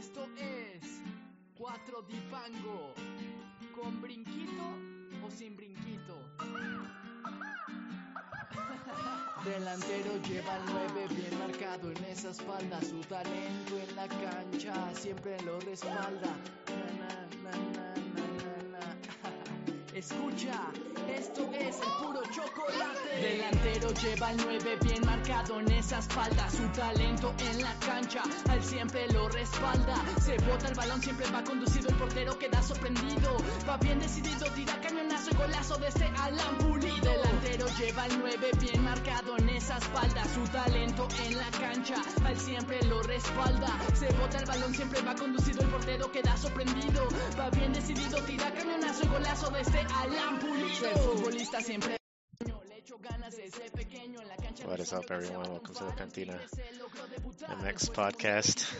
Esto es Cuatro Difango. ¿Con brinquito o sin brinquito? Delantero lleva el 9 bien marcado en esa espalda. Su talento en la cancha siempre lo respalda. Escucha, esto es el puro chocolate. Delantero lleva el 9 bien marcado en esa espalda. Su talento en la cancha, al siempre lo respalda. Se bota el balón, siempre va conducido. El portero queda sorprendido. Va bien decidido, tira cañonazo y golazo desde Alan Pulido. Delantero lleva el 9 bien marcado en esa espalda. Su talento en la cancha, al siempre lo respalda. Se bota el balón, siempre va conducido. El portero queda sorprendido. Va bien decidido, tira cañonazo y golazo desde Alan Pulido. El futbolista siempre What is up, everyone? Welcome to the Cantina MX podcast.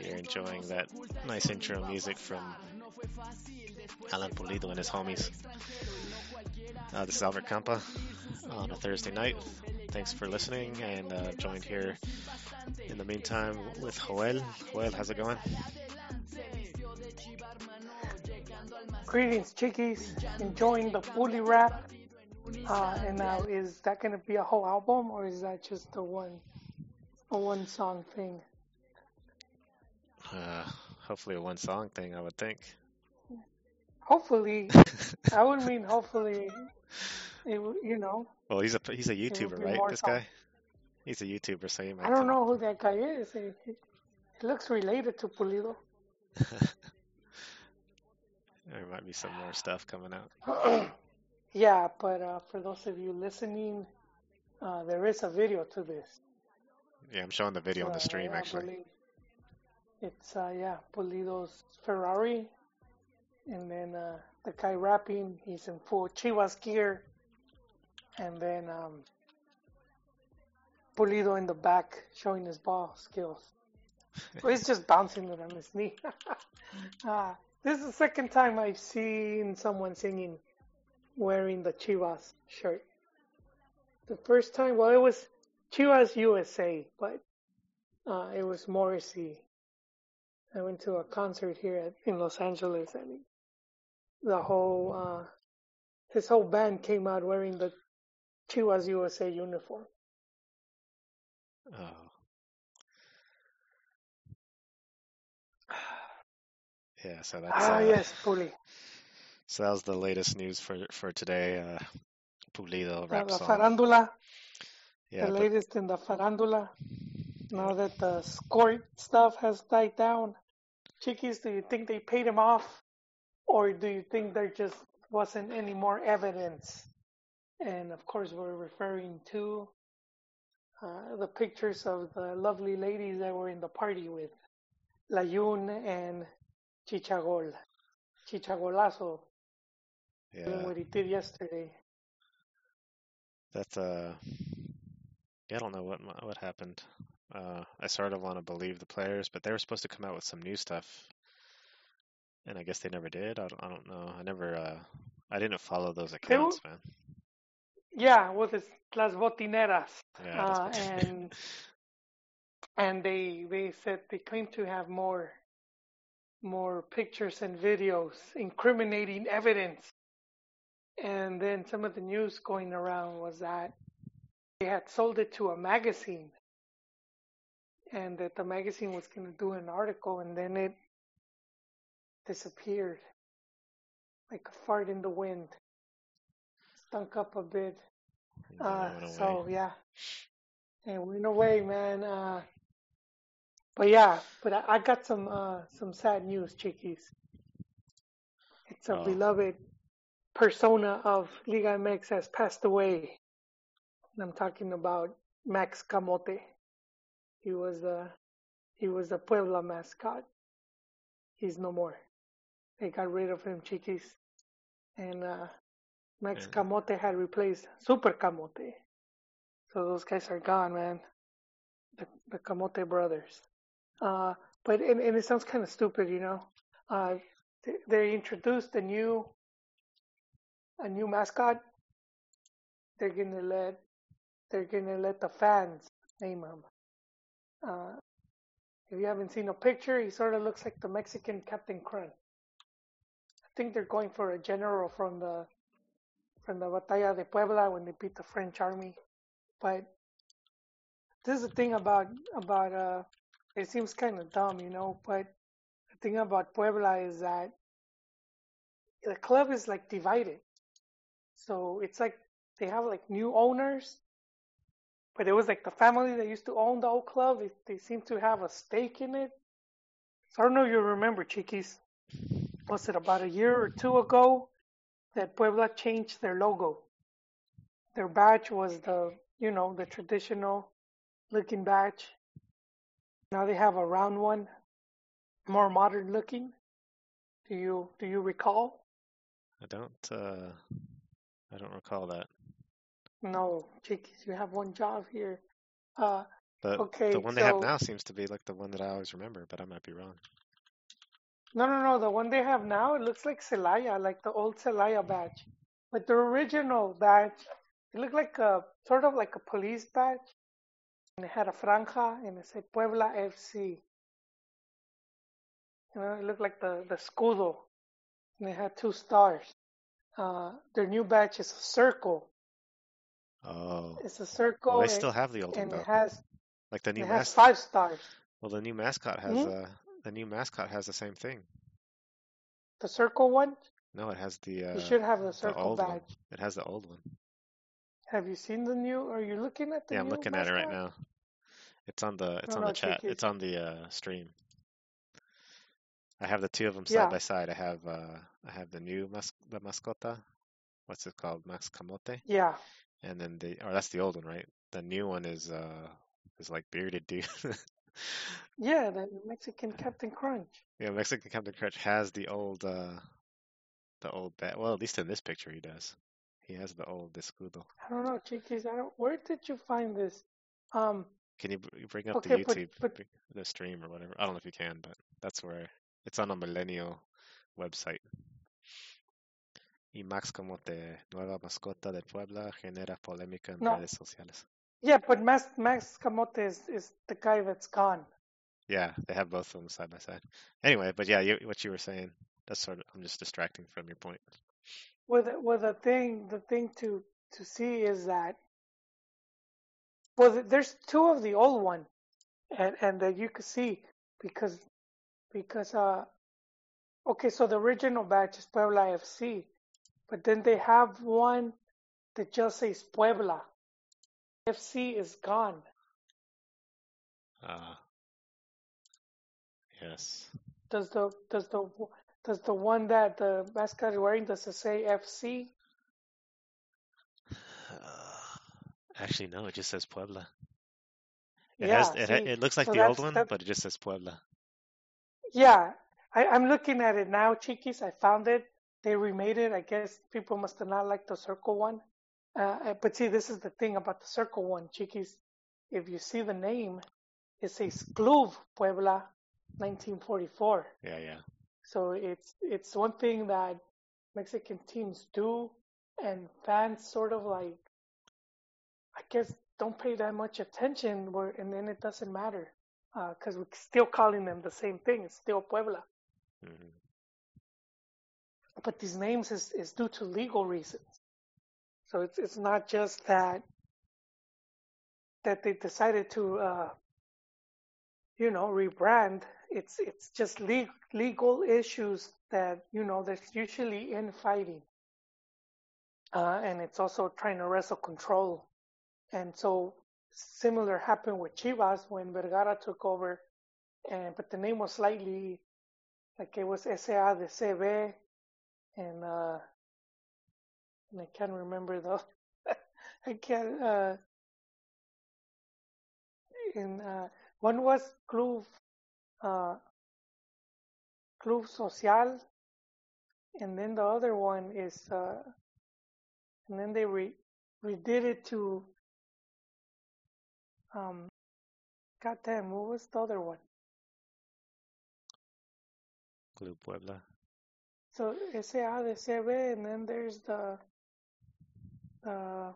You're enjoying that nice intro music from Alan Pulido and his homies. Uh, this is Albert Campa on a Thursday night. Thanks for listening, and uh, joined here in the meantime with Joel. Joel, how's it going? Greetings, chickies. Enjoying the fully rap. Uh, and now, is that going to be a whole album, or is that just a one, a one song thing? Uh, hopefully, a one song thing, I would think. Hopefully, I would mean hopefully, it, you know. Well, he's a he's a YouTuber, right? This songs. guy. He's a YouTuber, so he might. I don't know who that guy is. He he looks related to Pulido. There might be some more stuff coming out. yeah, but uh, for those of you listening, uh, there is a video to this. Yeah, I'm showing the video on the Uh, stream I actually. It's uh yeah, Pulido's Ferrari, and then uh, the guy rapping, he's in full Chivas gear, and then um, Pulido in the back showing his ball skills. So he's just bouncing it on his knee. uh, this is the second time I've seen someone singing wearing the Chivas shirt. The first time, well, it was Chivas USA, but uh, it was Morrissey. I went to a concert here at, in Los Angeles, and the whole uh, his whole band came out wearing the Chivas USA uniform. Oh. Yeah, so that's ah, uh, yes, Puli. so that was the latest news for for today. Uh, Pulido Uh, rap the song. farandula, Yeah, the but latest in the farandula. Now that the scored stuff has died down, Chiquis, do you think they paid him off, or do you think there just wasn't any more evidence? And of course, we're referring to uh, the pictures of the lovely ladies that were in the party with Layun and Chichagol, Chichagolazo, yeah, what he did yesterday. that's uh, yeah, I don't know what what happened. Uh, I sort of want to believe the players, but they were supposed to come out with some new stuff, and I guess they never did. I don't, I don't know. I never, uh, I didn't follow those They were, accounts, man. yeah, with his Las Botineras. Yeah, uh, and and they they said they claim to have more more pictures and videos incriminating evidence and then some of the news going around was that they had sold it to a magazine and that the magazine was going to do an article and then it disappeared like a fart in the wind stunk up a bit uh, it went away. so yeah, and went away, man. Uh, but yeah, but I, I got some uh, some sad news, chickies. It's a Oh, beloved persona of Liga MX has passed away. And I'm talking about Max Camote. He was the he was the Puebla mascot. He's no more. They got rid of him, chiquis. And uh, Max and Camote had replaced Super Camote. So those guys are gone, man. The, the Camote brothers. Uh, but and, and it sounds kind of stupid, you know. Uh, th- they introduced a new a new mascot. They're gonna let they're gonna let the fans name him. Uh, If you haven't seen a picture, he sort of looks like the Mexican Captain Crunch. I think they're going for a general from the from the Batalla de Puebla when they beat the French army. But this is the thing about about uh it seems kind of dumb, you know, but the thing about Puebla is that the club is like divided. So it's like they have like new owners, but it was like the family that used to own the old club. They, they seem to have a stake in it. So I don't know if you remember, Chiquis. Was it about a year or two ago that Puebla changed their logo? Their badge was the, you know, the traditional looking badge. Now they have a round one, more modern looking. Do you do you recall? I don't. Uh, I don't recall that. No, Chiquis, you have one job here. Uh, But Okay, the one they have now seems to be like the one that I always remember, but I might be wrong. no, no, no. The one they have now, it looks like Celaya, like the old Celaya badge. But the original badge, it looked like a sort of like a police badge, and had a franja and it said Puebla FC. You know, it looked like the the escudo, and it had two stars. Uh, their new badge is a circle. Oh, It's a circle, well, they and, still have the old one and it has Like the new it has mascot. five stars. Well, the new mascot has Hmm? uh the new mascot has the same thing. The circle one, No, it has the uh you should have the the circle old badge. one. It has the old one. Have you seen the new? Are you looking at the Yeah, I'm looking at it right now. It's on the it's No, on no, the chat. It's on the uh stream. I have the two of them side Yeah. by side. I have uh I have the new mas the mascota. What's it called? Max Camote. Yeah, And then the or that's the old one, right? The new one is uh is like bearded dude. yeah, the Mexican Captain Crunch. Yeah, Mexican Captain Crunch has the old uh the old bat. Well, at least in this picture he does. He has the old escudo. I don't know, Chiquis. I don't. Where did you find this? Um, Can you bring up Okay, the YouTube but- br- the stream or whatever? I don't know if you can, but that's where it's on a Millennial website. Y Max Camote, nueva mascota de Puebla, genera polémica en No. redes sociales. yeah, but Max Max Camote is, is the guy that's gone. Yeah, they have both of them side by side. Anyway, but yeah, you, what you were saying, that's sort of, I'm just distracting from your point. Well, the, well, the thing the thing to to see is that well, th- there's two of the old one, and and that you could see because because uh okay, so the original batch is Puebla FC, but then they have one that just says Puebla. FC is gone. Uh, yes. Does the does the does the one that the mascot is wearing does it say FC? Actually, no, it just says Puebla. It yeah, has it, see, it looks like so the old one, that- but it just says Puebla. Yeah, I, I'm looking at it now, Chiquis. I found it. They remade it. I guess people must have not liked the circle one. Uh, uh, but see, this is the thing about the circle one, Chiquis. If you see the name, it says Club Puebla, 1944. Yeah, yeah. So it's it's one thing that Mexican teams do, and fans sort of like, I guess, don't pay that much attention. Where and then it doesn't matter because we're still calling them the same thing. It's still Puebla. hmm But these names is is due to legal reasons. So it's it's not just that that they decided to uh, you know rebrand. It's it's just legal legal issues that you know there's usually infighting, uh, and it's also trying to wrestle control. And so similar happened with Chivas when Vergara took over, and but the name was slightly like it was SA de CV, and uh, and I can't remember though. I can't. Uh, and uh, one was Club uh, Club Social, and then the other one is, uh, and then they re redid it to, um, goddamn, what was the other one? Club Puebla. So SA de CV, and then there's the, uh,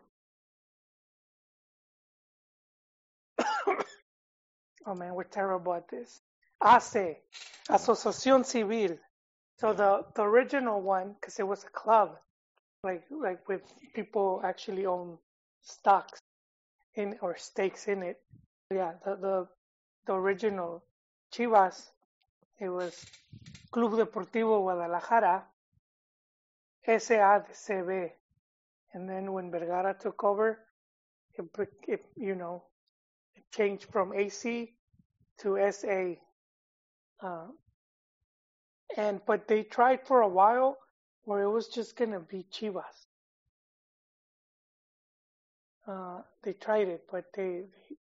oh man, we're terrible at this. ACE, Asociación Civil. So the the original one, because it was a club, like like with people actually own stocks in or stakes in it. Yeah, the the, the original Chivas, it was Club Deportivo Guadalajara, SADCV. And then when Vergara took over, it, it you know, it changed from AC to SA. Uh, and but they tried for a while where it was just gonna be Chivas. Uh, they tried it, but they, they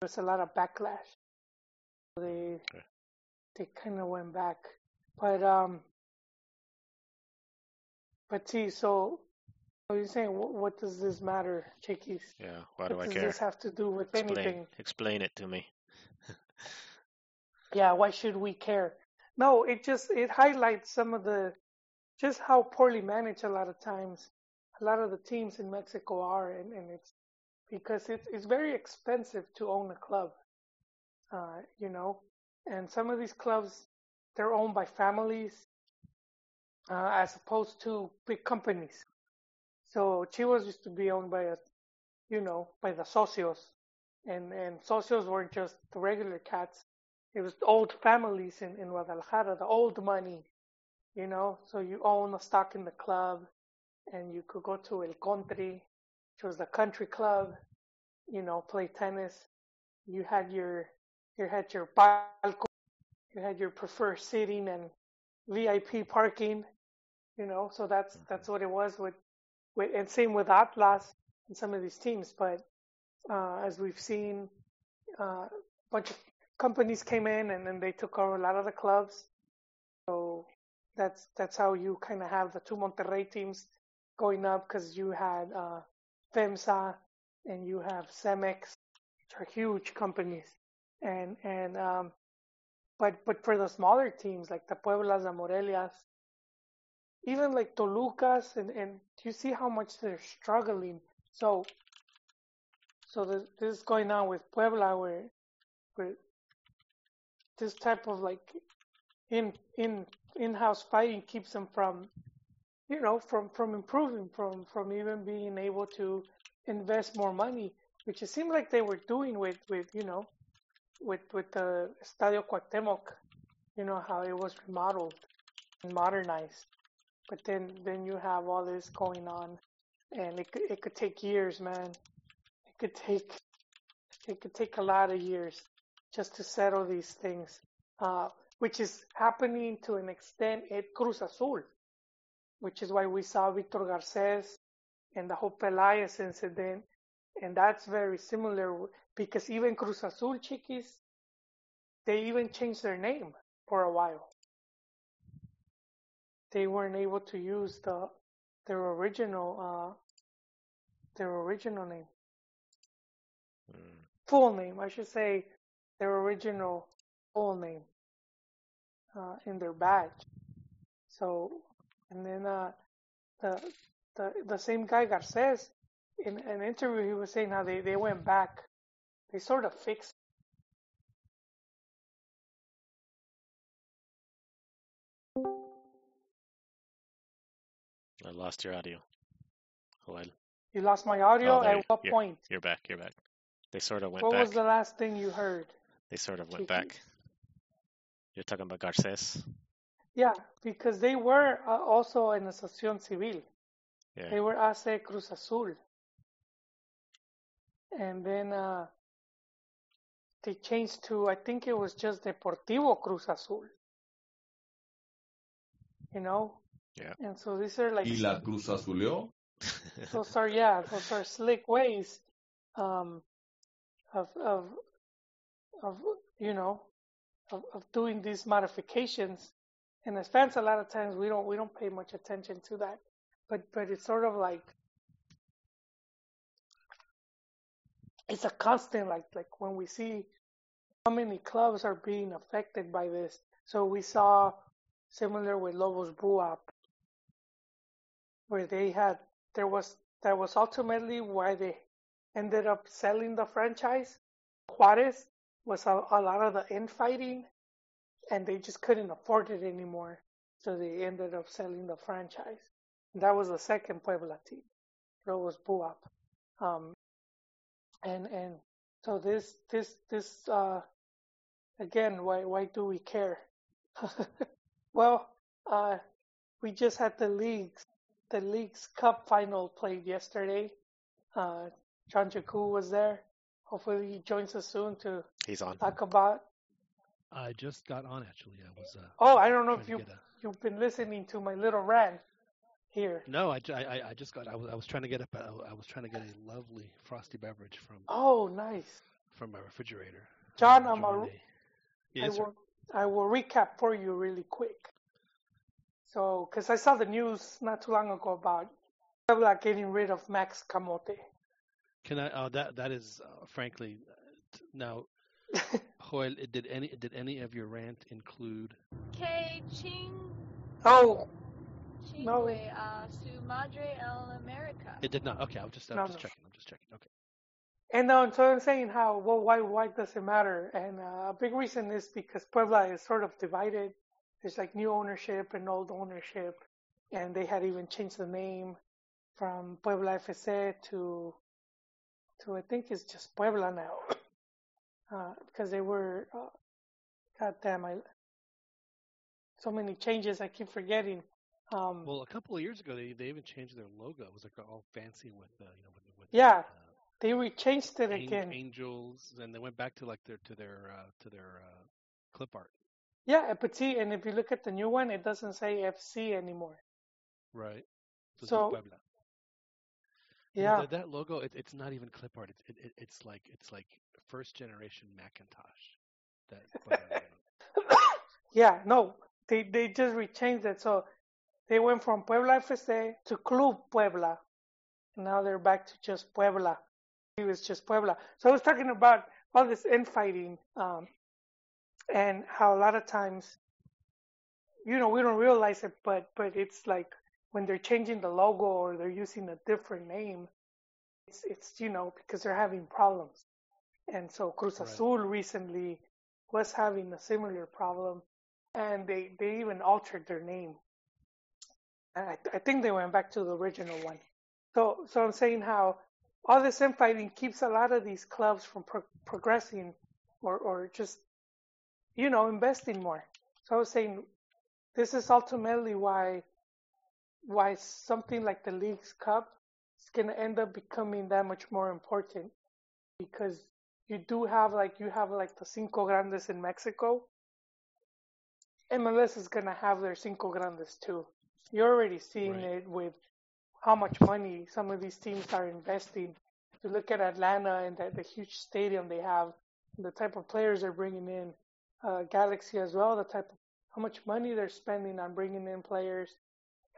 there was a lot of backlash. They Okay. they kind of went back, but um, but see, so so you're saying what, what does this matter, Chiquis? Yeah. Why What do I does care? this have to do with Explain. anything? Explain it to me. Yeah, why should we care? No, it just it highlights some of the just how poorly managed a lot of times a lot of the teams in Mexico are, and, and it's because it's it's very expensive to own a club, uh, you know, and some of these clubs they're owned by families uh, as opposed to big companies. So Chivas used to be owned by a, you know, by the socios, and and socios weren't just the regular cats. It was old families in, in Guadalajara, the old money, you know. So you own a stock in the club, and you could go to El Country, which was the country club, you know, play tennis. You had your you had your balcony, you had your preferred seating and VIP parking, you know. So that's that's what it was with with and same with Atlas and some of these teams. But uh, as we've seen, uh, a bunch of companies came in and then they took over a lot of the clubs. So that's that's how you kind of have the two Monterrey teams going up because you had uh, FEMSA and you have Cemex, which are huge companies, and and um, but but for the smaller teams like the Pueblas, the Morelias, even like Tolucas, and and you see how much they're struggling. So so this, this is going on with Puebla where where this type of like in in in-house fighting keeps them from you know from from improving from from even being able to invest more money which it seemed like they were doing with with you know with with the Estadio Cuauhtemoc you know how it was remodeled and modernized. But then then you have all this going on and it it could take years man. It could take it could take a lot of years just to settle these things uh, which is happening to an extent at Cruz Azul which is why we saw Victor Garces and the whole Pelaez incident. And that's very similar because even Cruz Azul Chiquis, they even changed their name for a while. They weren't able to use the their original uh, their original name, Mm. full name, I should say, their original full name uh, in their badge. So and then uh, the the the same guy Garces in an interview he was saying how they, they went back. They sort of fixed I lost your audio. Joel, you lost my audio Oh, at you- what yeah. point? you're back. You're back. They sort of went What back. was the last thing you heard? They sort of went Chiquis? back. You're talking about Garces. Yeah, because they were uh, also an Asociación Civil. Yeah. They were ACE Cruz Azul. And then uh, they changed to, I think it was just Deportivo Cruz Azul. You know? Yeah. And so these are like, ¿Y la Cruz Azuleó? those are, yeah, those are slick ways um, of, of, of, you know, of, of doing these modifications. And as fans, a lot of times we don't, we don't pay much attention to that. But, but it's sort of like, it's a constant like like when we see how many clubs are being affected by this. So we saw similar with Lobos Buap, where they had there was that was ultimately why they ended up selling the franchise. Juarez was a, a lot of the infighting and they just couldn't afford it anymore. So they ended up selling the franchise. That was the second Puebla team. That was Buap. Um, and and so this this this uh, again, why why do we care? well, uh, we just had the leagues the league's cup final played yesterday. Uh, John Jagou was there. Hopefully he joins us soon to He's on. talk about. I just got on actually. I was. Uh, Oh, I don't know if you a... you've been listening to my little rant here. No, I, I, I- I just got. I was, I was trying to get up. I, I was trying to get a lovely frosty beverage from Oh, nice. from my refrigerator. John, Uh, I'm a- enjoying Yes, sir. will I will recap for you really quick. So, because I saw the news not too long ago about Puebla getting rid of Max Camote. Can I? Uh, that that is uh, frankly uh, now. Joel, did any did any of your rant include? Que ching oh, No. chingüe a su madre en America. It did not. Okay, I'm just I'm No, just no. checking. I'm just checking. Okay. And um, so I'm saying how well why why does it matter? And uh, a big reason is because Puebla is sort of divided. There's like new ownership and old ownership, and they had even changed the name from Puebla FC to to I think it's just Puebla now, uh, because they were. Uh, God damn, I so many changes I keep forgetting. Um, Well, a couple of years ago, they they even changed their logo. It was like all fancy with uh, you know with, with Yeah, uh, they rechanged it again. angels, and they went back to like their to their uh, to their uh, clip art. Yeah, but see, and if you look at the new one, it doesn't say FC anymore. Right. So, So- Puebla. You know, Yeah, that, that logo, it, it's not even clip art. It's it, it, it's like it's like first generation Macintosh. That yeah, no, they they just rechanged it. So they went from Puebla FC to Club Puebla. And now they're back to just Puebla. It was just Puebla. So I was talking about all this infighting, um, and how a lot of times, you know, we don't realize it, but but it's like when they're changing the logo or they're using a different name, it's it's you know because they're having problems. And so Cruz Right. Azul recently was having a similar problem, and they they even altered their name. And I, I think they went back to the original one. So so I'm saying how all this infighting keeps a lot of these clubs from pro- progressing, or or just you know investing more. So I was saying this is ultimately why why something like the League's Cup is going to end up becoming that much more important because you do have like you have like the Cinco Grandes in Mexico. MLS is going to have their Cinco Grandes too. You're already seeing Right. it with how much money some of these teams are investing. If you look at Atlanta and the, the huge stadium they have, the type of players they're bringing in, uh, Galaxy as well, the type of how much money they're spending on bringing in players,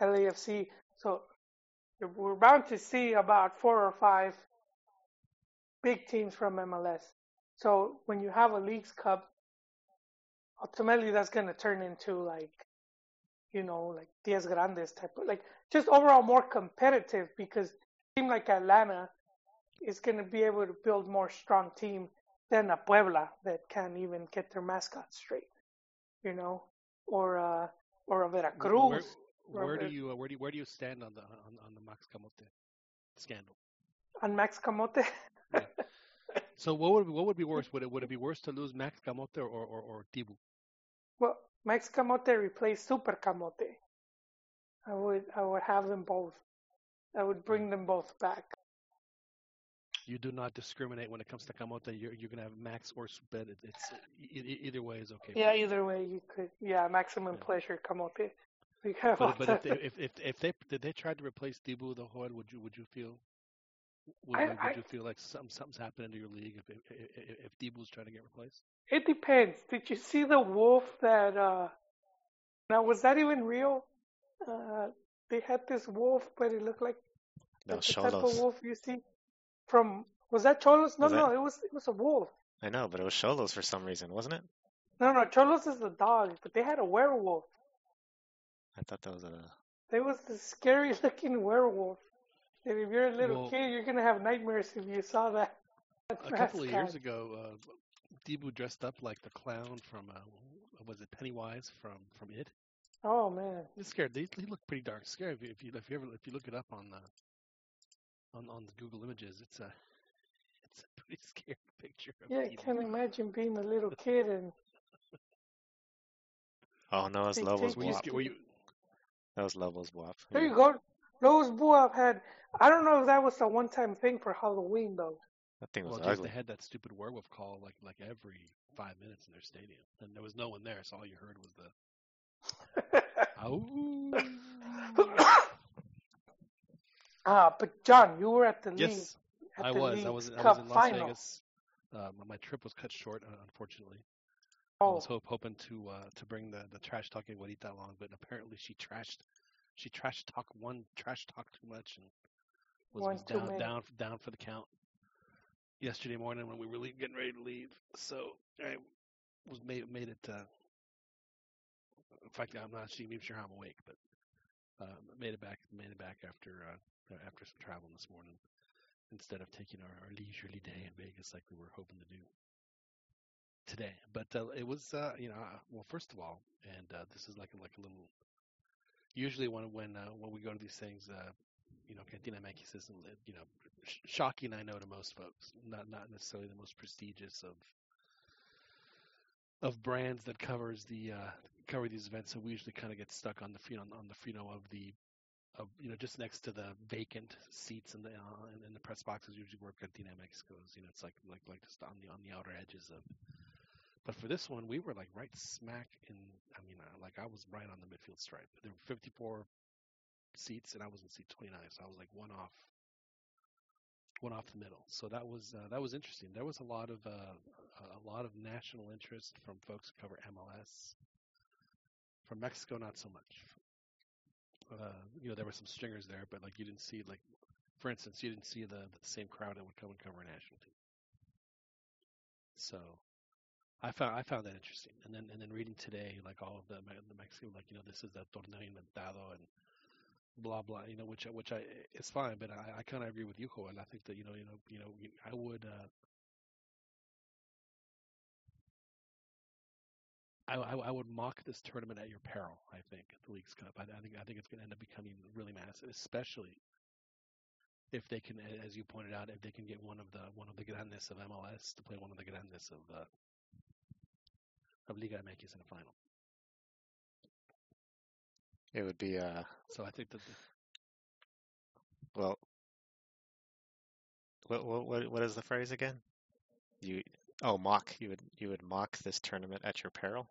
LAFC. So we're bound to see about four or five big teams from MLS. So when you have a Leagues Cup, ultimately that's going to turn into like, you know, like Diez Grandes type of like just overall more competitive because a team like Atlanta is going to be able to build more strong team than a Puebla that can't even get their mascot straight, you know, or uh, or a Veracruz. Where, do you uh, where do you, where do you stand on the on, on the Max Camote scandal? on Max Camote. So what would what would be worse? Would it would it be worse to lose Max Camote or or, or Tibu? well, Max Camote replaced Super Camote. I would I would have them both. I would bring them both back. You do not discriminate when it comes to Camote. You're you're gonna have Max or Super. It, it's either way is okay. Yeah, either way you could. Yeah, maximum Yeah. pleasure Camote. We have But, but if, they, the- if if if they did they try to replace Dibu the Hood, would you would you feel would, I- would, I- you feel like something something's happening to your league if if, if, if Dibu's trying to get replaced? It depends. Did you see the wolf that uh now was that even real? Uh they had this wolf but it looked like No, like the type of wolf you see from was that Xolos? No, Was no, that- it was it was a wolf. I know, but it was Xolos for some reason, wasn't it? No, no, Xolos is the dog, but they had a werewolf. I thought that was a. There was this scary looking werewolf. And if you're a little Well- kid, you're gonna have nightmares if you saw that. A couple of years ago, uh, Dibu dressed up like the clown from uh, was it Pennywise from from It? Oh man. He's scared. They, he looked pretty dark scary. If you if you, if you ever if you look it up on the on on the Google Images, it's a it's a pretty scary picture. Of Yeah, I can't imagine being a little kid and Oh no, it's They Lobos Were you, were you That was Lobos Buap. there you go. Lowe's Buap had I don't know if that was a one time thing for Halloween though. That thing was well, geez, ugly. they had that stupid werewolf call like like every five minutes in their stadium, and there was no one there, so all you heard was the oh. Ah, but John, you were at the league yes, at I the was. I was. I was in Las final. Vegas. Uh, my- my trip was cut short, uh, unfortunately. I Oh, was hope, hoping to uh, to bring the, the trash talking Juanita along, but apparently she trashed she trash talk one trash talk too much and was, down down down for the count yesterday morning when we were getting ready to leave. So I was made made it. Uh, in fact, I'm not even sure how I'm awake, but uh, made it back made it back after uh, after some traveling this morning instead of taking our, our leisurely day in Vegas like we were hoping to do today. But uh, it was, uh, you know, well, first of all, and uh, this is like a, like a little. Usually, when when uh, when we go to these things, uh, you know, Cantina Mankis uh, you know, sh- shocking. I know to most folks, not not necessarily the most prestigious of of brands that covers the uh, cover these events. So we usually kind of get stuck on the you know, on the you know of the of you know just next to the vacant seats in the uh, in, in the press boxes usually where Cantina Mexico's. You know, it's like like like just on the on the outer edges of. But for this one, we were like right smack in. I mean, uh, like I was right on the midfield stripe. There were 54 seats, and I was in seat 29, so I was like one off, one off the middle. So that was uh, that was interesting. There was a lot of uh, a lot of national interest from folks who cover MLS. From Mexico, not so much. Uh, you know, there were some stringers there, but like you didn't see like, for instance, you didn't see the, the same crowd that would come and cover a national team. So, I found I found that interesting, and then and then reading today, like all of the the Mexico, like you know, this is the torneo inventado and blah blah, you know, which which I it's fine, but I, I kind of agree with you, Joel. I think that you know you know you know I would. Uh, I, I, would mock this tournament at your peril. I think the League's Cup. I, I think I think it's going to end up becoming really massive, especially if they can, as you pointed out, if they can get one of the one of the grandes of MLS to play one of the grandes of uh, of Liga MX in the final. It would be uh So I think that the, well what what what what is the phrase again? You oh mock you would you would mock this tournament at your peril?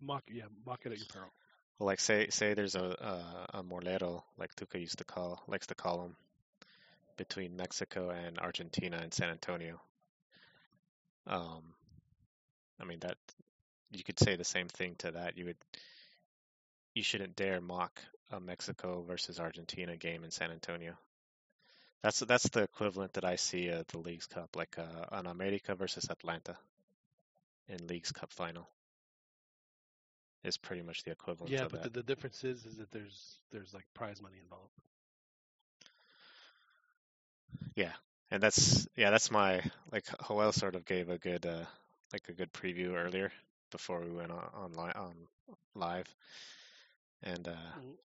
mock, yeah, mock it at your peril. Well, like say say there's a a, a morlero like Tuca used to call likes to call them between Mexico and Argentina and San Antonio. Um, I mean that you could say the same thing to that. You would you shouldn't dare mock a Mexico versus Argentina game in San Antonio. That's that's the equivalent that I see at the League's Cup, like uh, an America versus Atlanta in League's Cup final. Is pretty much the equivalent Yeah, of but the, the difference is is that there's there's like prize money involved. Yeah, and that's yeah, that's my like Joel sort of gave a good uh like a good preview earlier before we went on online on live, and uh Mm.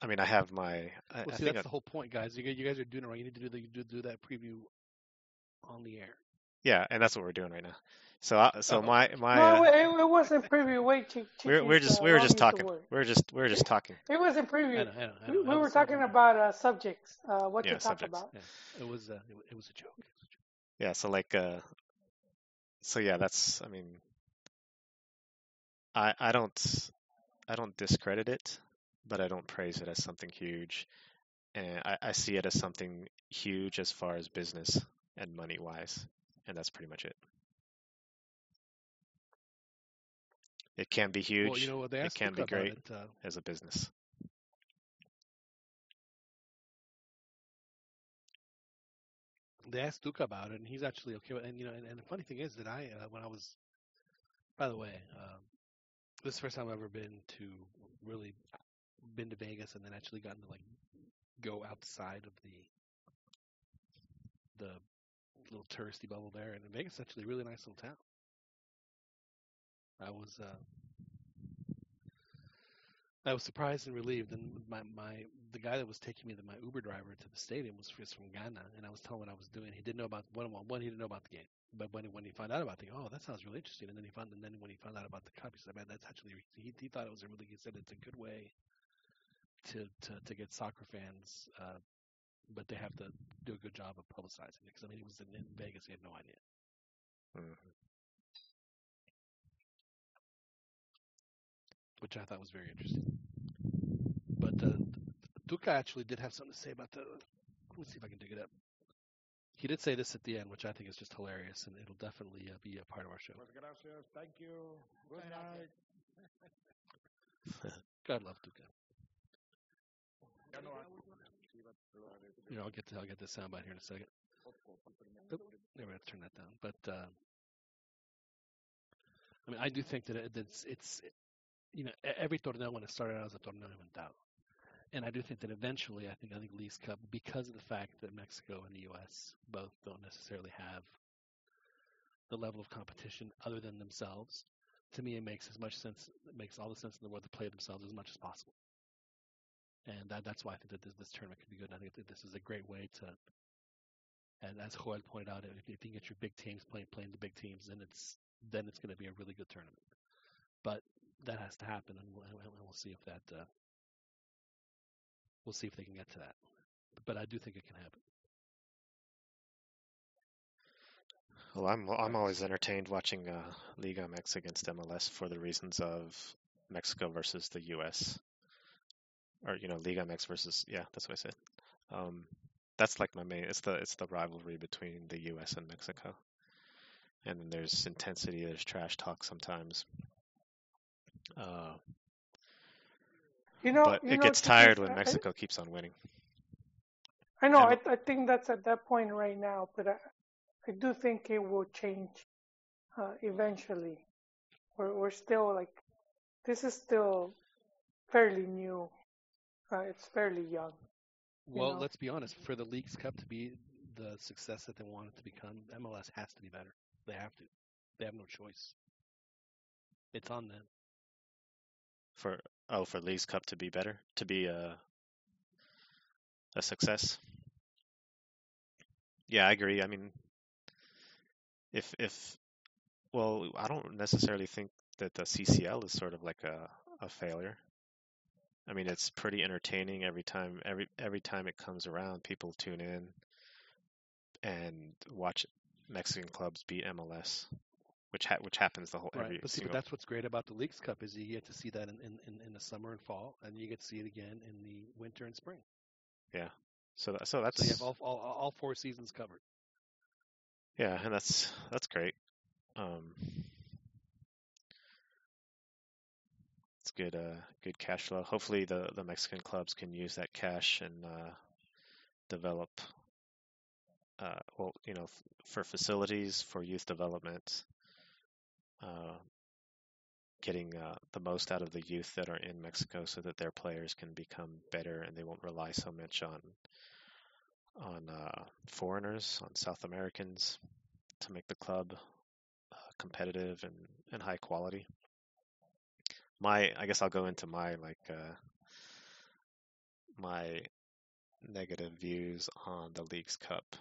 I mean I have my I, Well, I see, think that's I- the whole point, guys. You guys, you guys are doing it right. You need to do the, do, do that preview on the air. yeah, and that's what we're doing right now. So I, so my my no, uh, it, it wasn't preview. Wait, Chi- we're we're just uh, we were just talking. work. We are just we are just talking. It wasn't I preview. know, I know, I We, know. we I were was- talking about uh, subjects. Uh, what Yeah, to talk subjects. about. Yeah, it was uh, it, was a joke. It was a joke. Yeah, so like uh so yeah, that's I mean I I don't I don't discredit it, but I don't praise it as something huge. And I, I see it as something huge as far as business and money wise. And that's pretty much it. It can be huge Well, you know they it can be great. it. Uh, as a business. They asked Tuca about it, and he's actually okay with. And you know, and, and the funny thing is that I, uh, when I was, by the way, um, this is the first time I've ever been to really been to Vegas, and then actually gotten to like go outside of the the little touristy bubble there. And Vegas is actually a really nice little town. I was uh, I was surprised and relieved. And my, my the guy that was taking me, the, my Uber driver to the stadium was from Ghana, and I was telling what I was doing. He didn't know about one one. He didn't know about the game, but when when he found out about the oh, that sounds really interesting. And then he found and then when he found out about the cup, he said, man, that's actually he he thought it was a really he said it's a good way to to to get soccer fans. Uh, but they have to do a good job of publicizing it. Because I mean, he was in, in Vegas, he had no idea. Mhm. Which I thought was very interesting. But uh, Tuca actually did have something to say about the. Let me see if I can dig it up. He did say this at the end, which I think is just hilarious, and it'll definitely uh, be a part of our show. Gracias. Thank you. Good night. God love Tuca. Ya You know, I'll get to I'll get the soundbite here in a second. Oop, Maybe I have to turn that down. But uh, I mean, I do think that it, it's it's you know every torneo when it started out as a torneo inventado, and I do think that eventually I think I think Leagues Cup because of the fact that Mexico and the U.S. both don't necessarily have the level of competition other than themselves. To me, it makes as much sense. It makes all the sense in the world to play themselves as much as possible, and that, that's why I think that this, this tournament could be good. And I think that this is a great way to and as Joel pointed out, if, if you get your big teams playing playing the big teams, then it's then it's going to be a really good tournament. But that has to happen, and we'll, and we'll see if that uh, we'll see if they can get to that. But I do think it can happen. Well, I'm I'm always entertained watching uh, Liga MX against MLS for the reasons of Mexico versus the U.S. or you know Liga MX versus yeah, that's what I said. Um, that's like my main. It's the it's the rivalry between the U.S. and Mexico, and then there's intensity. There's trash talk sometimes. Uh, You know, but you it know, gets tired when fair- Mexico keeps on winning. I know. I, And- I think that's at that point right now, but I, I do think it will change uh, eventually. We're we're still like, this is still fairly new. Uh, it's fairly young. You Well, know. let's be honest. For the Leagues Cup to be the success that they want it to become, MLS has to be better. They have to. They have no choice. It's on them. For oh for League's Cup to be better to be a a success. Yeah, I agree. I mean, if if well, I don't necessarily think that the CCL is sort of like a a failure. I mean, it's pretty entertaining every time every every time it comes around. People tune in and watch Mexican clubs beat MLS, which ha- which happens the whole Right. every But see, but that's what's great about the Leagues Cup is you get to see that in, in, in, in the summer and fall, and you get to see it again in the winter and spring. Yeah. So that, so that's So you have all all, all four seasons covered. Yeah, and that's that's great. Um, it's good, uh, good cash flow. Hopefully, the the Mexican clubs can use that cash and uh, develop, uh, well, you know, f- for facilities for youth development, uh, getting uh, the most out of the youth that are in Mexico, so that their players can become better and they won't rely so much on on uh, foreigners, on South Americans, to make the club uh, competitive and, and high quality. My, I guess I'll go into my like uh, my negative views on the League's Cup,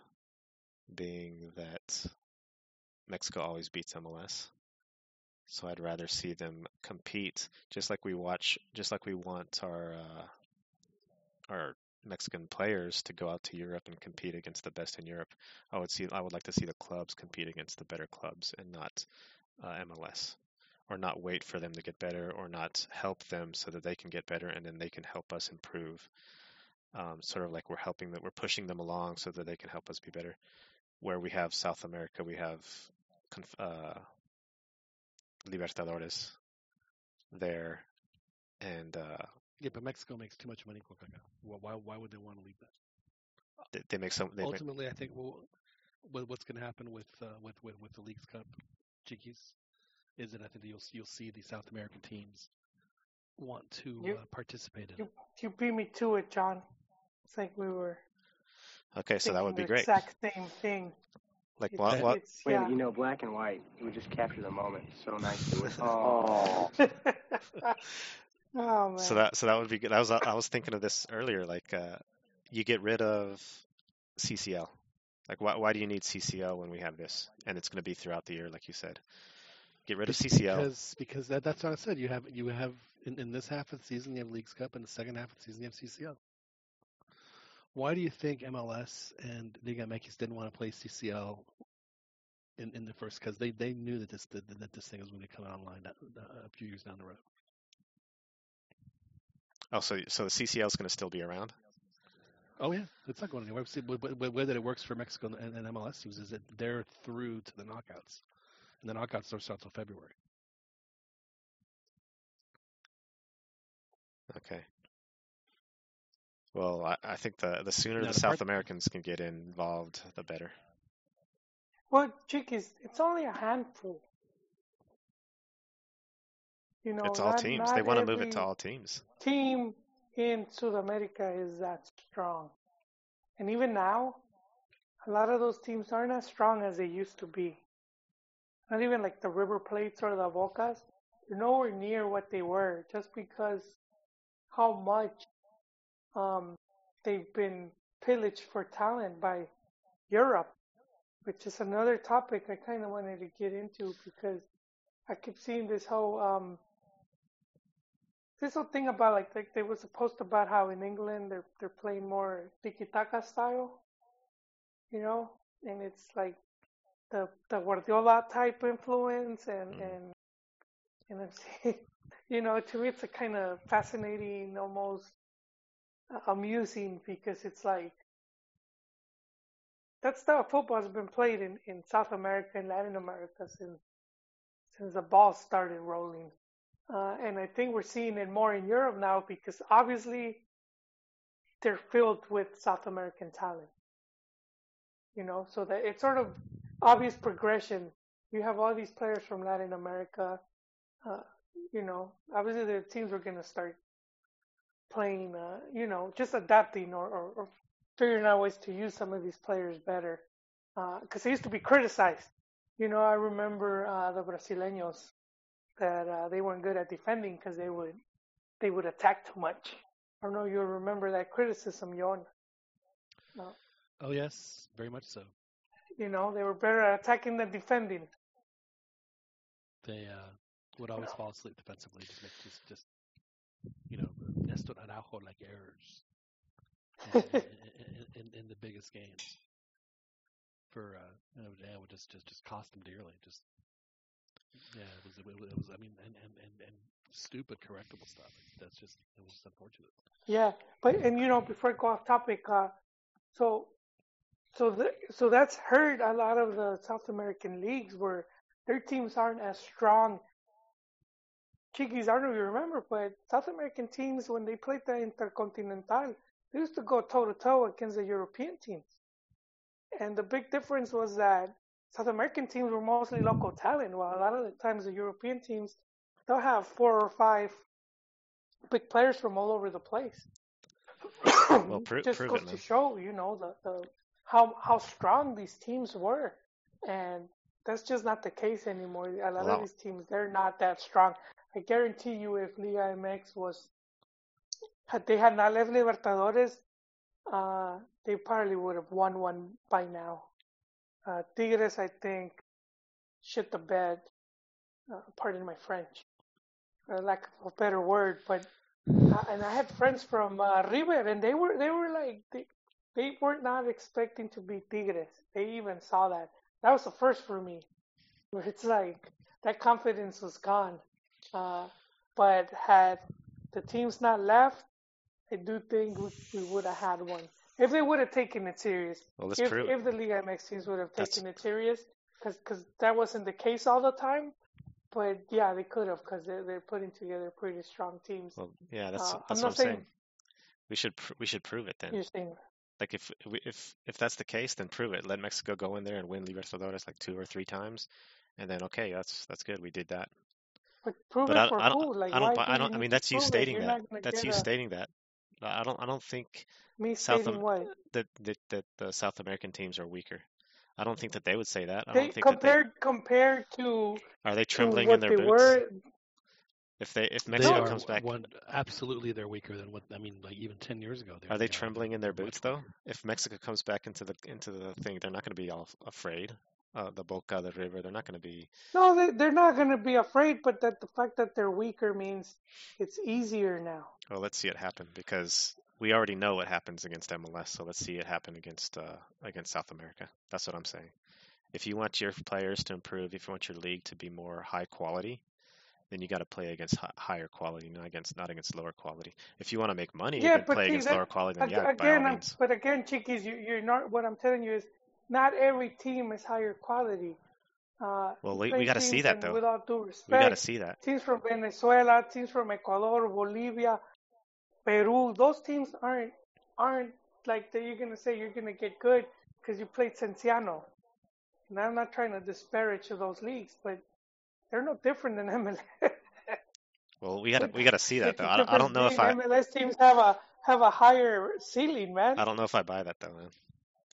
being that Mexico always beats MLS. So I'd rather see them compete, just like we watch, just like we want our uh, our Mexican players to go out to Europe and compete against the best in Europe. I would see, I would like to see the clubs compete against the better clubs and not uh, MLS, or not wait for them to get better, or not help them so that they can get better and then they can help us improve. Um, sort of like we're helping them, we're pushing them along so that they can help us be better. Where we have South America, we have uh, Libertadores there, and uh, Yeah, but Mexico makes too much money, Why why, why would they want to leave that? they, they make some. They make, Ultimately, I think well, what's going to happen with, uh, with with with the Leagues Cup, Chiquis, is that I think that you'll you'll see the South American teams want to You- uh, participate in. You it. you beat me to it, John. It's like we were okay, so that would be great. exact same thing. Like It's, what? What? Wait, yeah. you know, black and white. It would just capture the moment so nicely. Oh, oh man. So that so that would be good. I was I was thinking of this earlier. Like uh, you get rid of CCL. Like why why do you need CCL when we have this and it's going to be throughout the year, like you said? Get rid of CCL. Because because that, that's what I said. You have you have in, in this half of the season you have Leagues Cup, and the second half of the season you have CCL. Why do you think MLS and Liga MX didn't want to play CCL in, in the first? Because they, they knew that this that, that this thing was going to come online a few years down the road. Oh, so so the CCL is going to still be around? Oh yeah, it's not going anywhere. See, whether it works for Mexico and, and MLS teams is that they're through to the knockouts, and the knockouts don't start till February. Okay. Well, I, I think the the sooner Now, the the South part- Americans can get involved, the better. Well, Chiquis, it's only a handful. You know, it's all not, teams. not They want to move it to all teams. team in South America is that strong. And even now, a lot of those teams aren't as strong as they used to be. Not even like the River Plates or the Bocas. They're nowhere near what they were just because how much um, they've been pillaged for talent by Europe, which is another topic I kind of wanted to get into because I keep seeing this whole um, this whole thing about like, like there was a post about how in England they're they're playing more tiki taka style, you know, and it's like the the Guardiola type influence and Mm. and and it's you know to me it's a kind of fascinating, almost amusing because it's like that style football has been played in in South America and Latin America since since the ball started rolling. Uh, and I think we're seeing it more in Europe now because obviously they're filled with South American talent. You know, so that it's sort of obvious progression. You have all these players from Latin America. Uh, you know, obviously the teams are going to start playing, uh, you know, just adapting or, or, or figuring out ways to use some of these players better. Because they used to be criticized. You know, I remember uh, the Brasileños that uh, they weren't good at defending because they would they would attack too much. I don't know if you remember that criticism, Yon. Oh yes, very much so. You know, they were better at attacking than defending. They uh, would always fall asleep defensively, just make just just you know Nestor Araujo like errors in, in, in, in the biggest games. For uh, you know, yeah, it would just just just cost them dearly. Just yeah, it was it was, it was I mean, and, and and and stupid correctable stuff. That's just it was just unfortunate. Yeah, but and you know, before I go off topic, uh, so so the, so that's hurt a lot of the South American leagues where their teams aren't as strong. Chiquis, I don't know if you remember, but South American teams when they played the Intercontinental, they used to go toe to toe against the European teams. And the big difference was that South American teams were mostly local talent, while a lot of the times the European teams they'll have four or five big players from all over the place. Well, pro- just goes it, to show, you know, the, the how how strong these teams were, and that's just not the case anymore. A lot Well, of these teams they're not that strong. I guarantee you, if Liga MX was had they had not left Libertadores, uh, they probably would have won one by now. Uh, Tigres, I think, shit the bed. Uh, pardon my French, for lack of a better word, but uh, and I had friends from uh, River, and they were they were like they, they were not expecting to beat Tigres. They even saw that. That was the first for me, where it's like that confidence was gone. Uh, but had the teams not left, I do think we, we would have had one if they would have taken it serious. Well, if if the Liga MX teams would have That's- taken it serious, because that wasn't the case all the time. But yeah, they could have because they're they're putting together pretty strong teams. Well, yeah, that's Uh, I'm that's what I'm saying- saying. We should pr- we should prove it then. You're saying Like if we- if if that's the case, then prove it. Let Mexico go in there and win Libertadores like two or three times, and then okay, that's that's good. We did that. But prove But it I, for I don't Like, I don't I don't I mean that's you stating that. That's you a- stating that. I don't I don't think Me South stating Am- what? that, that that the South American teams are weaker. I don't think that they would say that. I They don't think that they compared compared to are they trembling in their boots. were. If they if Mexico are comes back, one absolutely they're weaker than what I mean. Like even ten years ago, they are they trembling in their boots though? If Mexico comes back into the into the thing, they're not going to be all afraid. Uh, the Boca, the river, they're not going to be. No, they they're not going to be afraid, but that the fact that they're weaker means it's easier now. Well, let's see it happen because we already know what happens against MLS. So let's see it happen against uh, against South America. That's what I'm saying. If you want your players to improve, if you want your league to be more high quality, then you got to play against hi- higher quality, not against not against lower quality. If you want to make money Yeah, and but play see against that lower quality, then yeah, by all means. but again, Chiquis, you you're not. What I'm telling you is, not every team is higher quality. Uh, Well, we, we got to see that though. with all due We got to see that. teams from Venezuela, teams from Ecuador, Bolivia, Peru, those teams aren't aren't like that. You're gonna say you're gonna get good because you played Cienciano. And I'm not trying to disparage those leagues, but they're no different than MLS. Well, we got to we got to see that though. I don't, I don't know if. I MLS teams have a have a higher ceiling, man. I don't know if I buy that though, man.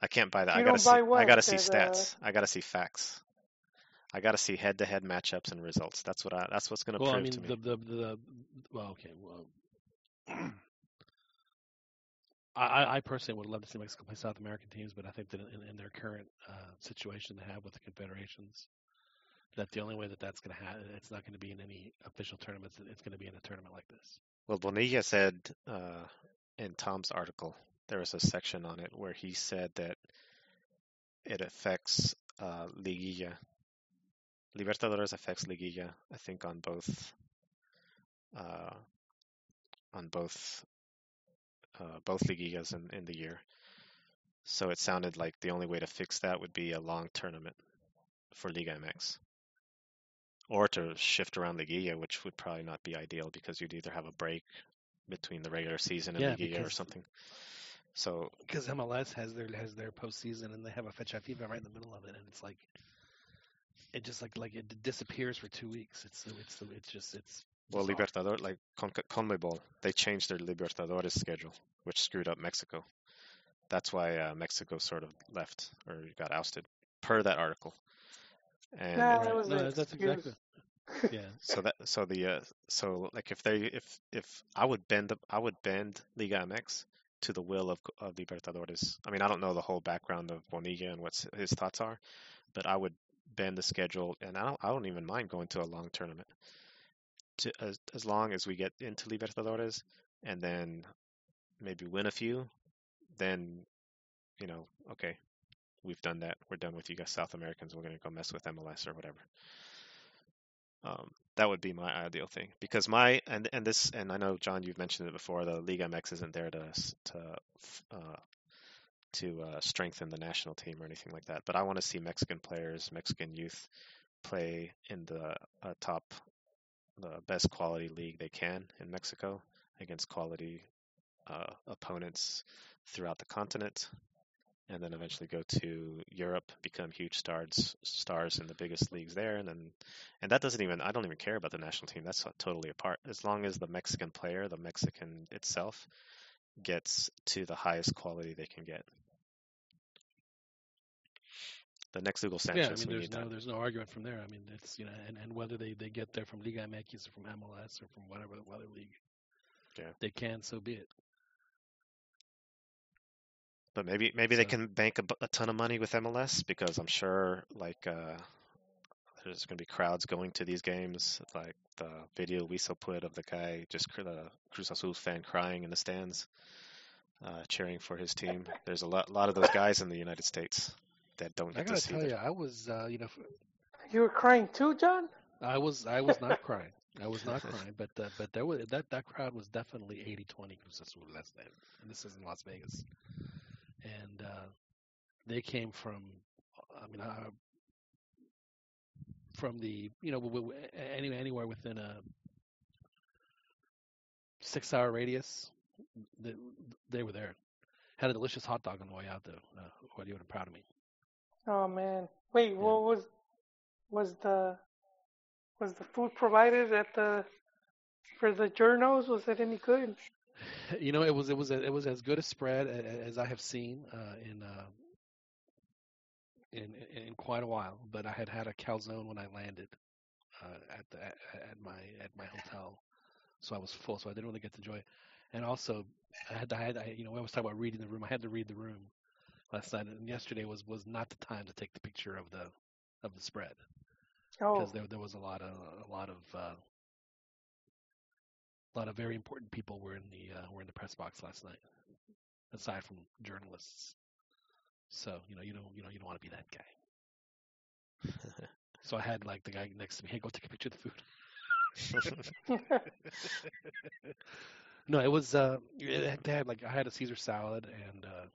I can't buy that. You I gotta don't buy see. I gotta see That, uh, stats. I gotta see facts. I gotta see head-to-head matchups and results. That's what I. That's what's gonna Well, I prove mean to me. the the the well, okay, well. I, I I personally would love to see Mexico play South American teams, but I think that in, in their current uh, situation they have with the confederations, that the only way that that's going to happen, it's not going to be in any official tournaments. It's going to be in a tournament like this. Well, Bonilla said uh, in Tom's article there was a section on it where he said that it affects uh, Liguilla. Libertadores affects Liguilla. I think on both. Uh, on both. Uh, both liguillas in, in the year. So it sounded like the only way to fix that would be a long tournament for Liga MX. Or to shift around Liguilla, which would probably not be ideal because you'd either have a break between the regular season and Yeah, Liguilla or something. So Because MLS has their has their postseason and they have a Fecha FIFA right in the middle of it, and it's like it just like like it disappears for two weeks. It's it's it's just it's Well, bizarre. Libertadores, like Con- CONMEBOL, they changed their Libertadores schedule, which screwed up Mexico. That's why uh, Mexico sort of left or got ousted, per that article. And Nah, it- that was no, that's excuse. exactly yeah. so that so the uh, so like if they if if I would bend the- I would bend Liga MX to the will of of Libertadores. I mean, I don't know the whole background of Bonilla and what his thoughts are, but I would bend the schedule, and I don't I don't even mind going to a long tournament. To, as as long as we get into Libertadores and then maybe win a few, then you know, okay, we've done that. We're done with you guys, South Americans. We're gonna go mess with MLS or whatever. Um, that would be my ideal thing because my and and this and I know John, you've mentioned it before. The Liga MX isn't there to to uh, to uh, strengthen the national team or anything like that. But I want to see Mexican players, Mexican youth, play in the uh, top, the best quality league they can in Mexico against quality uh, opponents throughout the continent, and then eventually go to Europe, become huge stars stars in the biggest leagues there, and then and that doesn't even I don't even care about the national team. That's totally apart. As long as the Mexican player, the Mexican itself, gets to the highest quality they can get. The next Hugo Yeah, I Sanchez, mean, there's no that. there's no argument from there. I mean, it's you know, and, and whether they, they get there from Liga MX or from MLS or from whatever other league, Yeah. they can, so be it. But maybe maybe they can bank a, a ton of money with MLS because I'm sure like uh, there's going to be crowds going to these games. Like the video we saw put of the guy just the Cruz Azul fan crying in the stands, uh, cheering for his team. There's a lot lot of those guys in the United States that don't I get to gotta see tell them. you, I was uh, you know, You were crying too, John? I was I was not crying. I was not crying, but uh, but there was that that crowd was definitely 80-20 Cruz Azul last night, and this is in Las Vegas, and uh, they came from, I mean, I, from the you know any anywhere within a six hour radius, they, they were there. Had a delicious hot dog on the way out though. Uh, what you would have proud of me. Oh man. Wait, what was was the was the food provided at the for the journos? Was it any good? You know, it was it was it was as good a spread as I have seen uh, in uh, in in quite a while, but I had had a calzone when I landed uh, at the at, my at my hotel, so I was full, so I didn't really get to enjoy it. And also, I had to, I had I, you know we always talk about reading the room. I had to read the room last night, and yesterday was was not the time to take the picture of the of the spread Oh, because there there was a lot of a lot of uh, a lot of very important people were in the uh, were in the press box last night, aside from journalists. So you know you don't you know you don't want to be that guy. So I had like the guy next to me, hey, go take a picture of the food. no, it was uh, it they had like I had a Caesar salad and uh,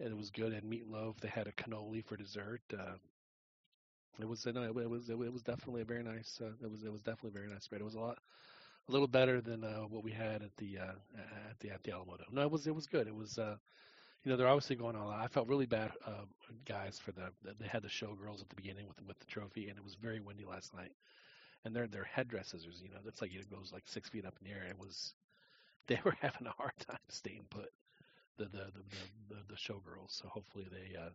and it was good. And meatloaf. They had a cannoli for dessert. Uh, it was no, it, was it, was definitely a very nice. Uh, it was it was definitely very nice spread. It was a lot a little better than uh, what we had at the uh, at the at the Alamo Dome. No, it was it was good. It was uh, you know they're obviously going all out. I felt really bad, uh, guys, for the they had the showgirls at the beginning with with the trophy, and it was very windy last night. And their their headdresses, you know, that's like it goes like six feet up in the air. It was they were having a hard time staying put. The the the the, the, the showgirls. So hopefully they uh,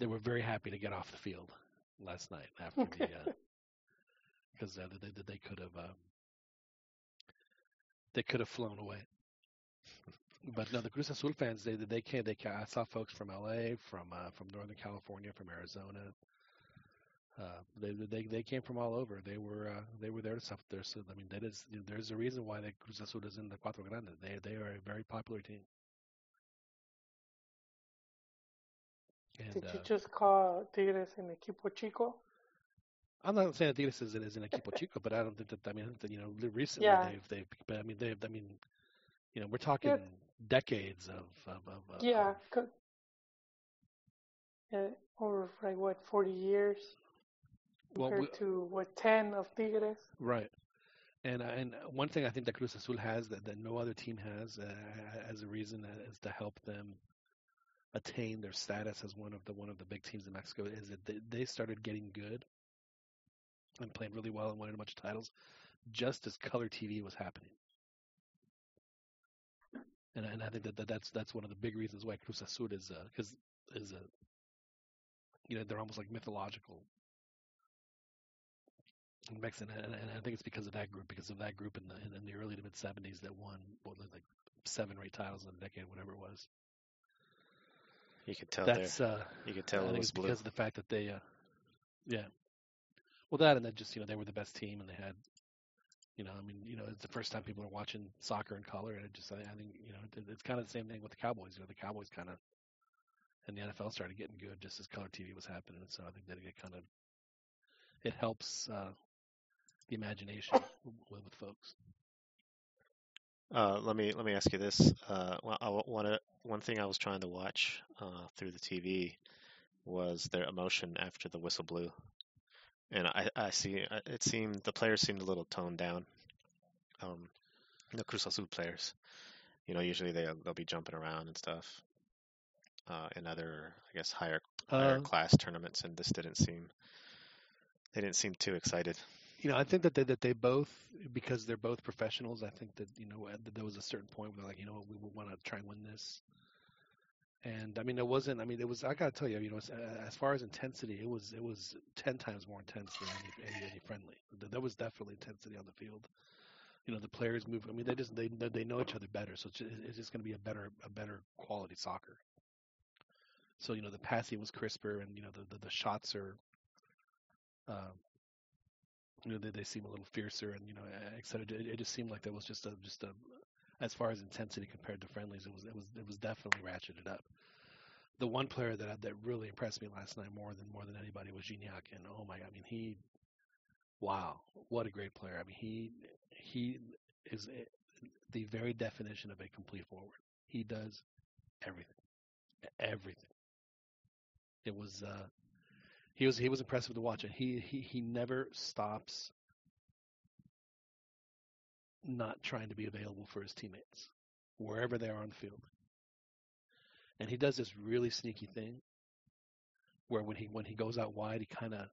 they were very happy to get off the field last night after the because uh, they they could have. Uh, they could have flown away. But no, the Cruz Azul fans they they came. They came. I saw folks from L.A., from uh, from Northern California, from Arizona. Uh, they they they came from all over. They were uh, they were there to stuff there. So I mean, that is there's a reason why the Cruz Azul is in the Cuatro Grandes. They they are a very popular team. And, Did you uh, just call Tigres an equipo chico? I'm not saying that Tigres is, is an equipo chico, but I don't think that I mean you know recently Yeah. they've they've but I mean they've I mean you know we're talking Yeah. decades of of, of, of Yeah, of- yeah, over like what, 40 years Well, compared we- to what, 10 of Tigres? Right. And uh, and one thing I think that Cruz Azul has that, that no other team has uh, as a reason is to help them attain their status as one of the one of the big teams in Mexico is that they, they started getting good and playing really well and winning a bunch of titles just as color TV was happening. And and I think that, that that's that's one of the big reasons why Cruz Azul is because is a you know they're almost like mythological in Mexican, and, and I think it's because of that group, because of that group in the in, the early to mid '70s that won what like seven or eight titles in a decade, whatever it was. You could tell there. That's uh, You could tell it was blue. because of the fact that they, uh, yeah, well that and then just you know they were the best team and they had, you know, I mean you know it's the first time people are watching soccer in color and it just I, think you know it's kind of the same thing with the Cowboys. You know the Cowboys kind of and the NFL started getting good just as color TV was happening, and so I think that it kind of it helps uh, the imagination with, with folks. Uh, let me let me ask you this. Uh, well, I, uh, one thing I was trying to watch uh, through the TV was their emotion after the whistle blew, and I, I see uh, it seemed the players seemed a little toned down. Um, the Cruz Azul players, you know, usually they they'll be jumping around and stuff. Uh, in other, I guess, higher higher Uh, class tournaments, and this didn't seem they didn't seem too excited. you know, I think that they, that they both, because they're both professionals, I think that you know that there was a certain point where they're like, you know, what, we want to try and win this. And I mean, it wasn't. I mean, it was. I gotta tell you, you know, as, far as intensity, it was it was ten times more intense than any, any, any friendly. There- was definitely intensity on the field. You know, the players move. I mean, they just they they know each other better, so it's just, it's just going to be a better a better quality soccer. So you know, the passing was crisper, and you know, the the, the shots are. Um, you know, they, they seem a little fiercer, and you know, et cetera. It, it just seemed like there was just a just a, as far as intensity compared to friendlies, it was it was it was definitely ratcheted up. The one player that that really impressed me last night more than more than anybody was Gignac, and oh my, god, I mean he, wow, what a great player. I mean he he is the very definition of a complete forward. He does everything, everything. It was uh, he was he was impressive to watch, and he he he never stops not trying to be available for his teammates wherever they are on field. And he does this really sneaky thing where when he when he goes out wide, he kind of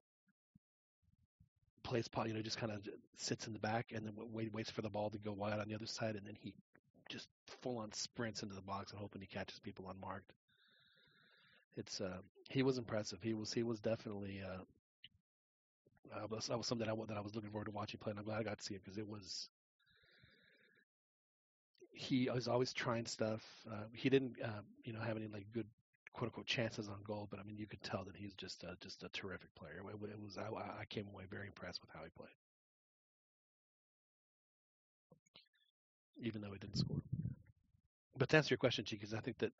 plays, po- you know, just kind of sits in the back and then wait, waits for the ball to go wide on the other side, and then he just full on sprints into the box and hoping he catches people unmarked. it's uh, he was impressive. He was he was definitely uh, uh, that was something that I, that I was looking forward to watching play, and I'm glad I got to see it because it was. He was always trying stuff. Uh, he didn't, uh, you know, have any like good quote unquote chances on goal, but I mean, you could tell that he's just a, just a terrific player. It, it was I, I came away very impressed with how he played, even though he didn't score. But to answer your question, Chi, because I think that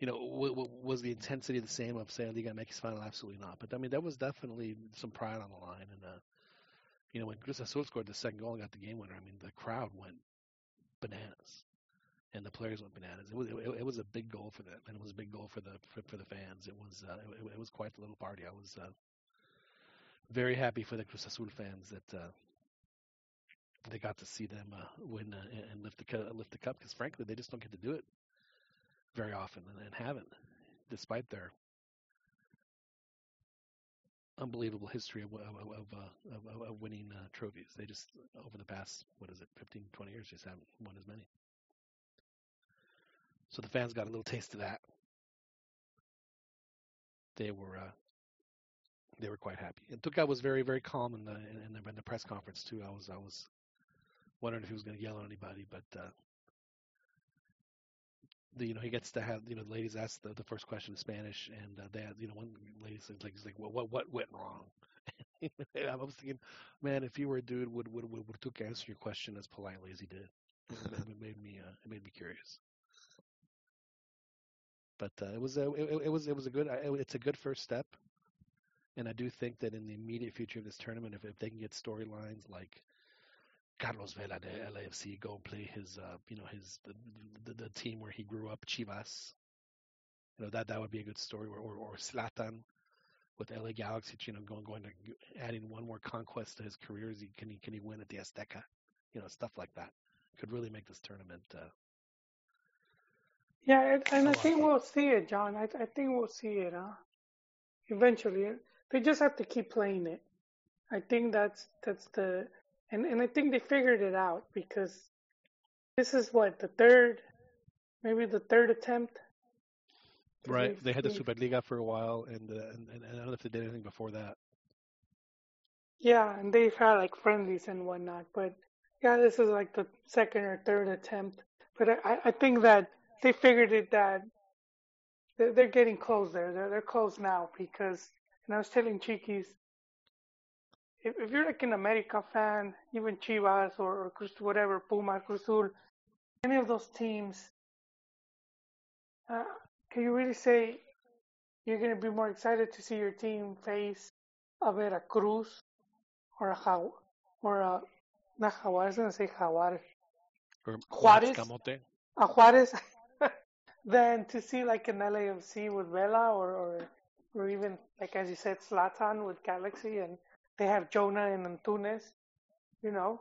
you know, w- w- was the intensity the same of say Liga MX final? Absolutely not. But I mean, there was definitely some pride on the line, and uh, you know, when Cruz Azul scored the second goal and got the game winner, I mean, the crowd went bananas, and the players went bananas. It was it, it was a big goal for them, and it was a big goal for the for, for the fans. It was uh, it, it, was quite a little party. I was uh, very happy for the Cruz Azul fans that. Uh, they got to see them uh, win uh, and lift the lift the cup because frankly they just don't get to do it very often and haven't, despite their unbelievable history of of of, uh, of, of winning trophies. They just over the past what is it, 15, 20 years, just haven't won as many. So the fans got a little taste of that. They were uh, they were quite happy. And Tuca was very very calm in the in the, in the press conference too. I was I was wondering if he was going to yell at anybody, but uh, the, you know, he gets to have, you know, the ladies ask the, the first question in Spanish, and uh, they, you know, one lady says like, like, well, what, what went wrong? I was thinking, man, if you were a dude, would would would, would answer your question as politely as he did? It made me, uh, it made me curious. But uh, it was a, it, it was, it was a good, it's a good first step, and I do think that in the immediate future of this tournament, if if they can get storylines like Carlos Vela de LAFC go play his, uh, you know, his the, the, the, team where he grew up, Chivas. You know that that would be a good story. Or or, or Zlatan with LA Galaxy, you know, going going to adding one more conquest to his career. Is he can he can he win at the Azteca? You know, stuff like that could really make this tournament. Uh, yeah, and, and I think we'll see it, John. I I think we'll see it. Huh? Eventually, they just have to keep playing it. I think that's that's the and and I think they figured it out because this is what the third, maybe the third attempt. Right, they had the Superliga for a while, and, uh, and, and I don't know if they did anything before that. Yeah, and they've had like friendlies and whatnot, but yeah, this is like the second or third attempt. But I, I think that they figured it that they're, they're getting close there. They're, they're close now because, and I was telling Chiquis, if, if you're like an America fan, even Chivas or, or Cruz, whatever, Puma, Cruzul, any of those teams, uh, can you really say you're going to be more excited to see your team face a Veracruz or a Jaguar, or a, not Jaguar, I was going to say Jaguar, or Juarez, a Juarez, than to see like an LAFC with Vela or, or, or even, like as you said, Zlatan with Galaxy and they have Jonah and Antunes, you know,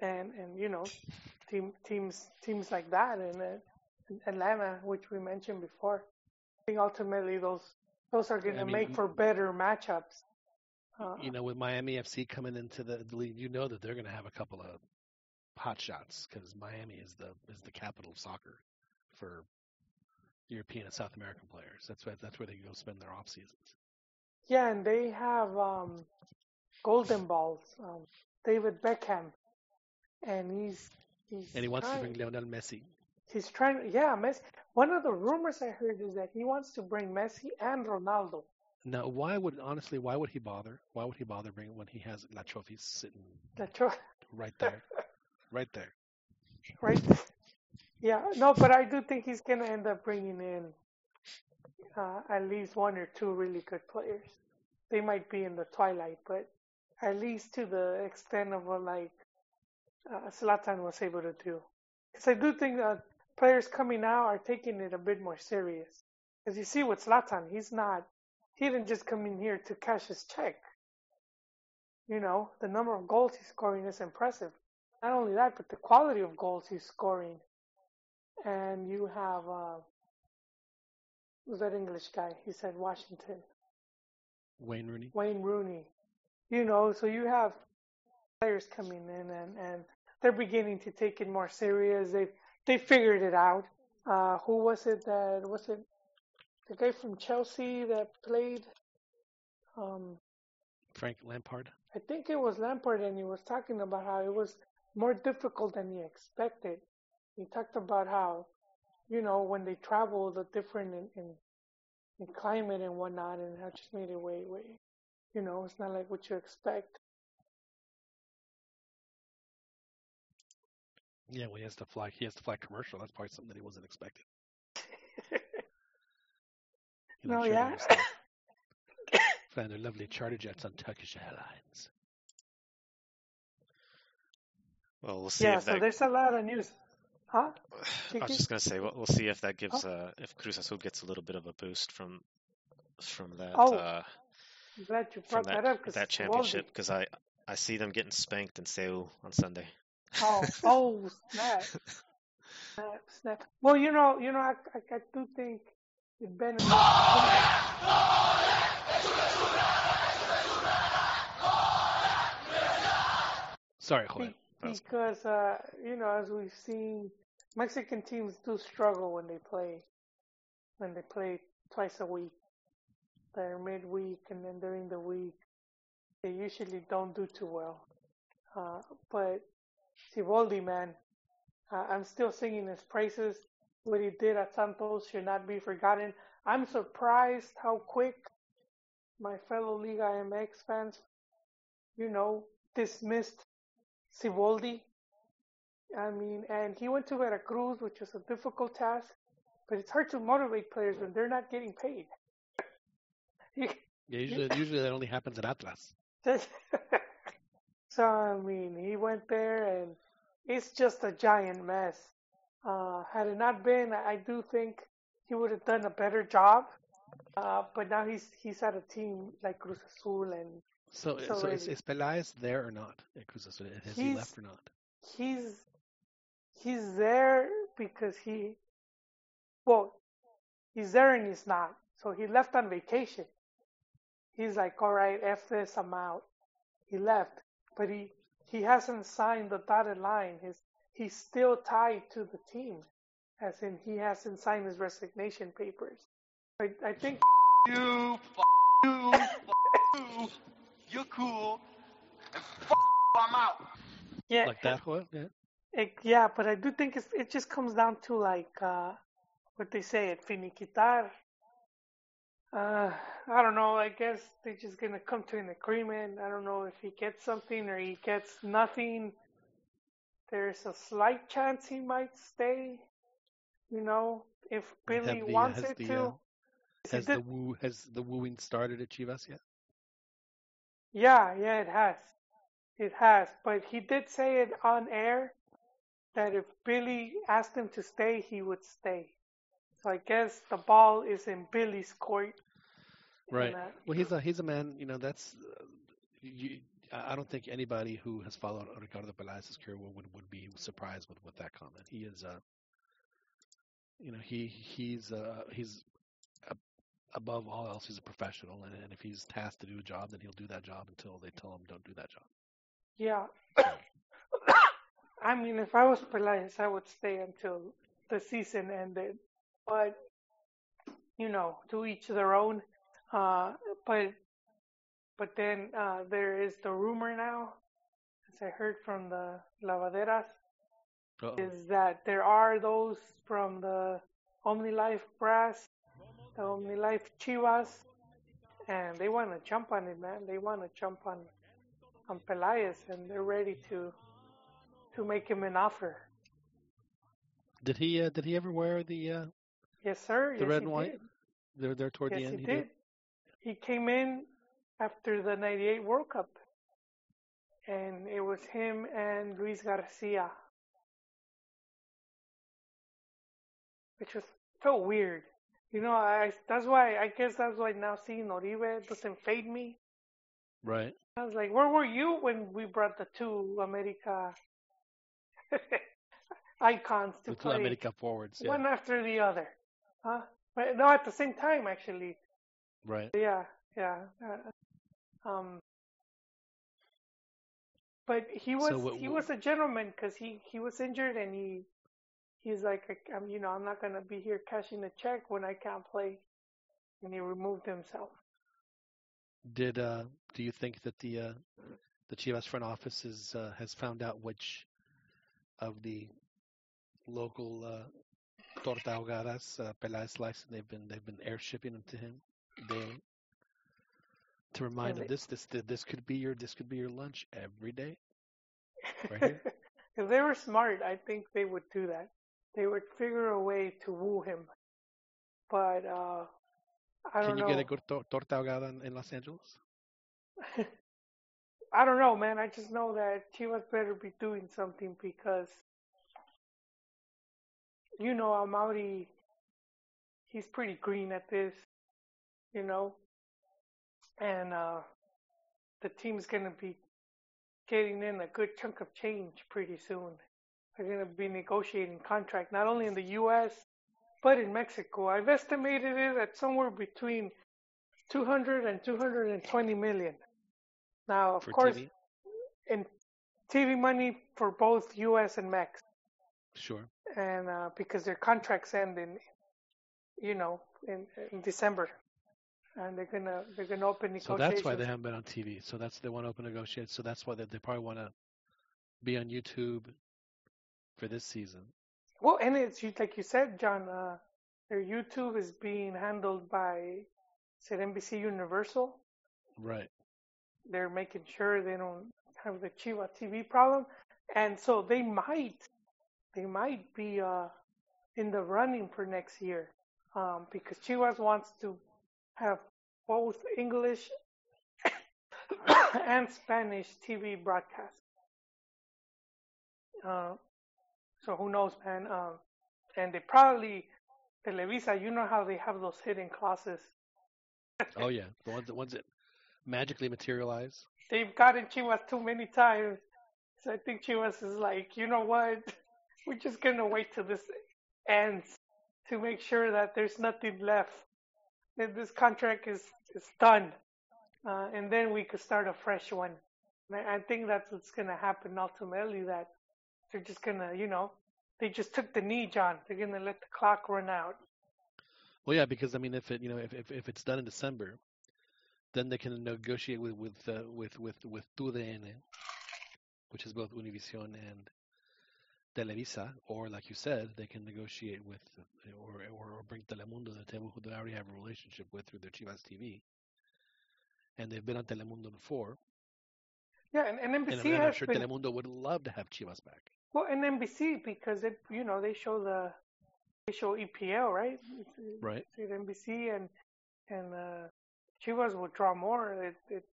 and and you know, team teams teams like that, and uh, Atlanta, which we mentioned before. I think ultimately those those are going to make for better matchups. Uh, you know, with Miami FC coming into the, the league, you know that they're going to have a couple of hot shots because Miami is the is the capital of soccer for European and South American players. That's where that's where they go spend their off seasons. Yeah, and they have um, golden balls. Um, David Beckham, and he's he's and he wants trying, to bring Lionel Messi. He's trying. Yeah, Messi. One of the rumors I heard is that he wants to bring Messi and Ronaldo. Now, why would honestly? Why would he bother? Why would he bother bringing when he has La Trophy sitting La Tro- right there, right there, right? Yeah, no, but I do think he's gonna end up bringing in uh, at least one or two really good players. They might be in the twilight, but at least to the extent of what like uh, Zlatan was able to do. Because I do think that players coming now are taking it a bit more serious. Because you see with Zlatan, he's not, he didn't just come in here to cash his check. You know, the number of goals he's scoring is impressive. Not only that, but the quality of goals he's scoring. And you have, uh, who's that English guy? He said Washington. Wayne Rooney. Wayne Rooney you know, so you have players coming in and, and they're beginning to take it more serious. They've they figured it out. Uh, who was it that was it the guy from Chelsea that played. Um, Frank Lampard. I think it was Lampard, and he was talking about how it was more difficult than he expected. He talked about how, you know, when they travel, the different in, in, in climate and whatnot, and how it just made it way, way, you know, it's not like what you expect. Yeah, well, he has to fly. He has to fly commercial. That's probably something that he wasn't expecting. You know, No, yeah. they Flying their lovely charter jets on Turkish Airlines. Well, we'll see yeah, if so that. there's a lot of news. Huh? I was just gonna say, we'll, we'll see if that gives uh, if Cruz Azul gets a little bit of a boost from from that Oh, uh, I'm glad you from brought that that up because that championship because I I see them getting spanked in Seoul on Sunday. Oh, oh, snap, snap, snap. Well, you know, you know, I, I, I do think it benefits Sorry, Juan. Be- because, uh, you know, as we've seen, Mexican teams do struggle when they play, when they play twice a week. They're midweek and then during the week, they usually don't do too well. Uh, but Siboldi, man, uh, I'm still singing his praises. What he did at Santos should not be forgotten. I'm surprised how quick my fellow Liga MX fans, you know, dismissed Siboldi. I mean, and he went to Veracruz, which was a difficult task, but it's hard to motivate players when they're not getting paid. You- Yeah, usually, usually that only happens at Atlas. so I mean, he went there, and it's just a giant mess. Uh, had it not been, I do think he would have done a better job. Uh, but now he's he's at a team like Cruz Azul, and So, eh, So so is, is Pelaez there or not Has he He's- left or not? he's he's there because he well he's there and he's not. So he left on vacation. He's like all right f this i'm out. He left but he he hasn't signed the dotted line. His he's still tied to the team as in he hasn't signed his resignation papers. I i think you, f you, f you. You're cool. And f I'm out. yeah Like that, Juan? Yeah. It, yeah, but I do think it's, it just comes down to like uh, what they say at finiquitar. Uh, I don't know. I guess they're just gonna come to an agreement. I don't know if he gets something or he gets nothing. There's a slight chance he might stay. You know, if Billy the, uh, wants it the, to. uh, has did- the woo has the wooing started at Chivas yet? Yeah, yeah, it has. It has. But he did say it on air that if Billy asked him to stay, he would stay. So I guess the ball is in Billy's court. Right. Well, he's a he's a man. You know, that's uh, you. I don't think anybody who has followed Ricardo Pelaez's career would, would be surprised with with that comment. He is uh you know he he's uh he's a, above all else he's a professional and, and if he's tasked to do a job then he'll do that job until they tell him don't do that job. yeah. I mean, if I was Pelaez, I would stay until the season ended. But, you know, to each their own. Uh, but, but then uh, there is the rumor now, as I heard from the lavaderas, Uh-oh. is that there are those from the OmniLife brass, the OmniLife Chivas, and they want to jump on it, man. They want to jump on on Pelaez, and they're ready to to make him an offer. Did he uh, did he ever wear the uh Yes, sir. the yes, red and white? Did. There there toward yes, the end he did. He came in after the '98 World Cup, and it was him and Luis Garcia, which was felt weird. You know, I that's why I guess that's why now seeing Oribe doesn't fade me. Right. I was like, where were you when we brought the two America icons to The two play, America forwards. Yeah. one after the other? Huh? But no, at the same time, actually. Right. Yeah, yeah. Uh, um, but he was So what- he was a gentleman because he he was injured and he he's like I'm you know I'm not gonna be here cashing a check when I can't play. and he removed himself. Did uh, do you think that the uh, the Chivas front office is, uh, has found out which of the local uh, torta ahogadas, uh, Peláez slices they've been they've been air shipping them to him daily to remind him this this this could be your this could be your lunch every day. Right if they were smart, I think they would do that. They would figure a way to woo him. But uh, I don't know. Can you get a good tor- torta ahogada in, in Los Angeles? I don't know, man. I just know that Chivas better be doing something because, you know, Amaury, he's pretty green at this, you know, and uh, the team's going to be getting in a good chunk of change pretty soon. They're going to be negotiating contract not only in the U.S. but in Mexico. I've estimated it at somewhere between 200 and 220 million. Now, of For course, TV? in TV money for both U.S. and Mex, Sure. and uh, because their contracts end in, you know, in, in December, and they're gonna they're gonna open negotiations. So that's why they haven't been on TV. So that's they want to open negotiations. So that's why they, they probably want to be on YouTube for this season. Well, and it's like you said, John. Uh, their YouTube is being handled by, said NBC Universal. Right. They're making sure they don't have the Chiva TV problem, and so they might, they might be uh, in the running for next year, um, because Chivas wants to have both English and Spanish TV broadcasts. Uh, so who knows, man? Um, and they probably Televisa. You know how they have those hidden clauses. Oh yeah, the ones the ones that magically materialize. They've gotten Chivas too many times. So I think Chivas is like, you know what? We're just gonna wait till this ends to make sure that there's nothing left. That this contract is is done, uh, and then we could start a fresh one. I think that's what's gonna happen ultimately. That they're just gonna, you know, they just took the knee, John. They're gonna let the clock run out. Well, yeah, because I mean, if it you know if if, if it's done in December, then they can negotiate with with uh, with with with TUDN, which is both Univision and Televisa, or like you said, they can negotiate with or or, or bring Telemundo to the table, who they already have a relationship with through their Chivas TV, and they've been on Telemundo before, Yeah, and, and and NBC I'm, I'm sure been Telemundo would love to have Chivas back. Well, and NBC because it, you know, they show the they show EPL, right? It's, it's Right. at NBC and and uh, Chivas will draw more. It it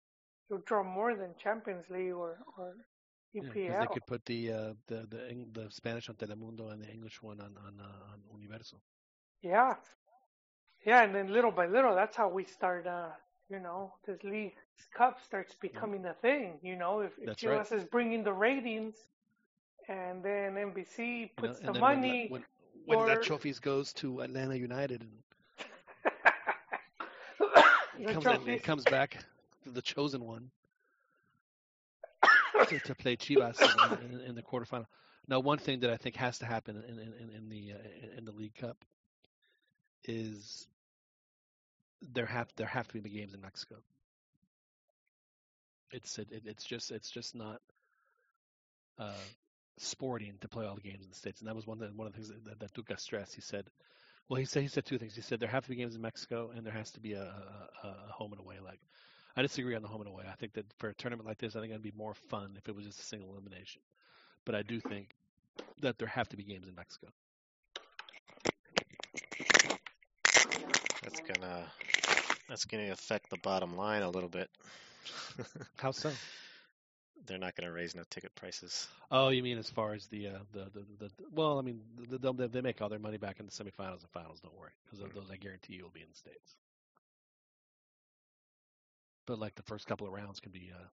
will draw more than Champions League or or Yeah, EPL. because they could put the uh, the the the Spanish on Telemundo and the English one on on uh, on Universo. Yeah, yeah, and then little by little, that's how we start. Uh, you know, this league cup starts becoming a thing. You know, if, if Chivas right. is bringing the ratings, and then NBC puts and the money. when, when or- that trophies goes to Atlanta United and it comes, it comes back to the chosen one to, to play Chivas in, in, in the quarterfinal. Now, one thing that I think has to happen in in, in, in the uh, in the League Cup is there have there have to be the games in Mexico. It's it, it- it's just it's just not uh, sporting to play all the games in the states, and that was one of the, one of the things that, that Tuca stressed. He said, well, he said he said two things. He said there have to be games in Mexico, and there has to be a, a, a a home and away leg. I disagree on the home and away. I think that for a tournament like this, I think it'd be more fun if it was just a single elimination. But I do think that there have to be games in Mexico. That's gonna that's gonna affect the bottom line a little bit. How so? They're not gonna raise no ticket prices. Oh, you mean as far as the uh, the, the, the well, I mean the, the, they make all their money back in the semifinals and finals. Don't worry, because those I guarantee you will be in the states. But like the first couple of rounds can be uh,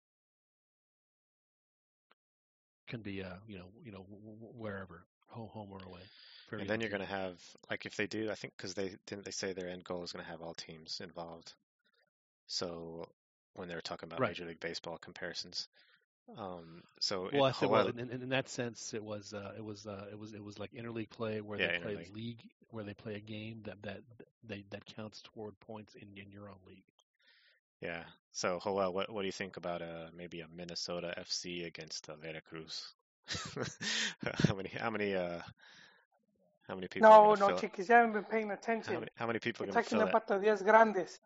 can be uh, you know you know w- w- wherever home home or away. And then you're gonna have like if they do, I think because they didn't they say their end goal is gonna have all teams involved. So when they were talking about Right. Major League Baseball comparisons, Um, so Well, I in said well in, in, in that sense it was uh, it was uh, it was it was like interleague play where Yeah, they play interleague. league where they play a game that that they that counts toward points in in your own league. yeah. So Joel, what what do you think about uh maybe a Minnesota FC against uh, Veracruz? how many how many uh how many people No, gonna no, fill it? chiquis, you haven't been paying How attention. many how many people are You're gonna talking fill it? about the Diez Grandes.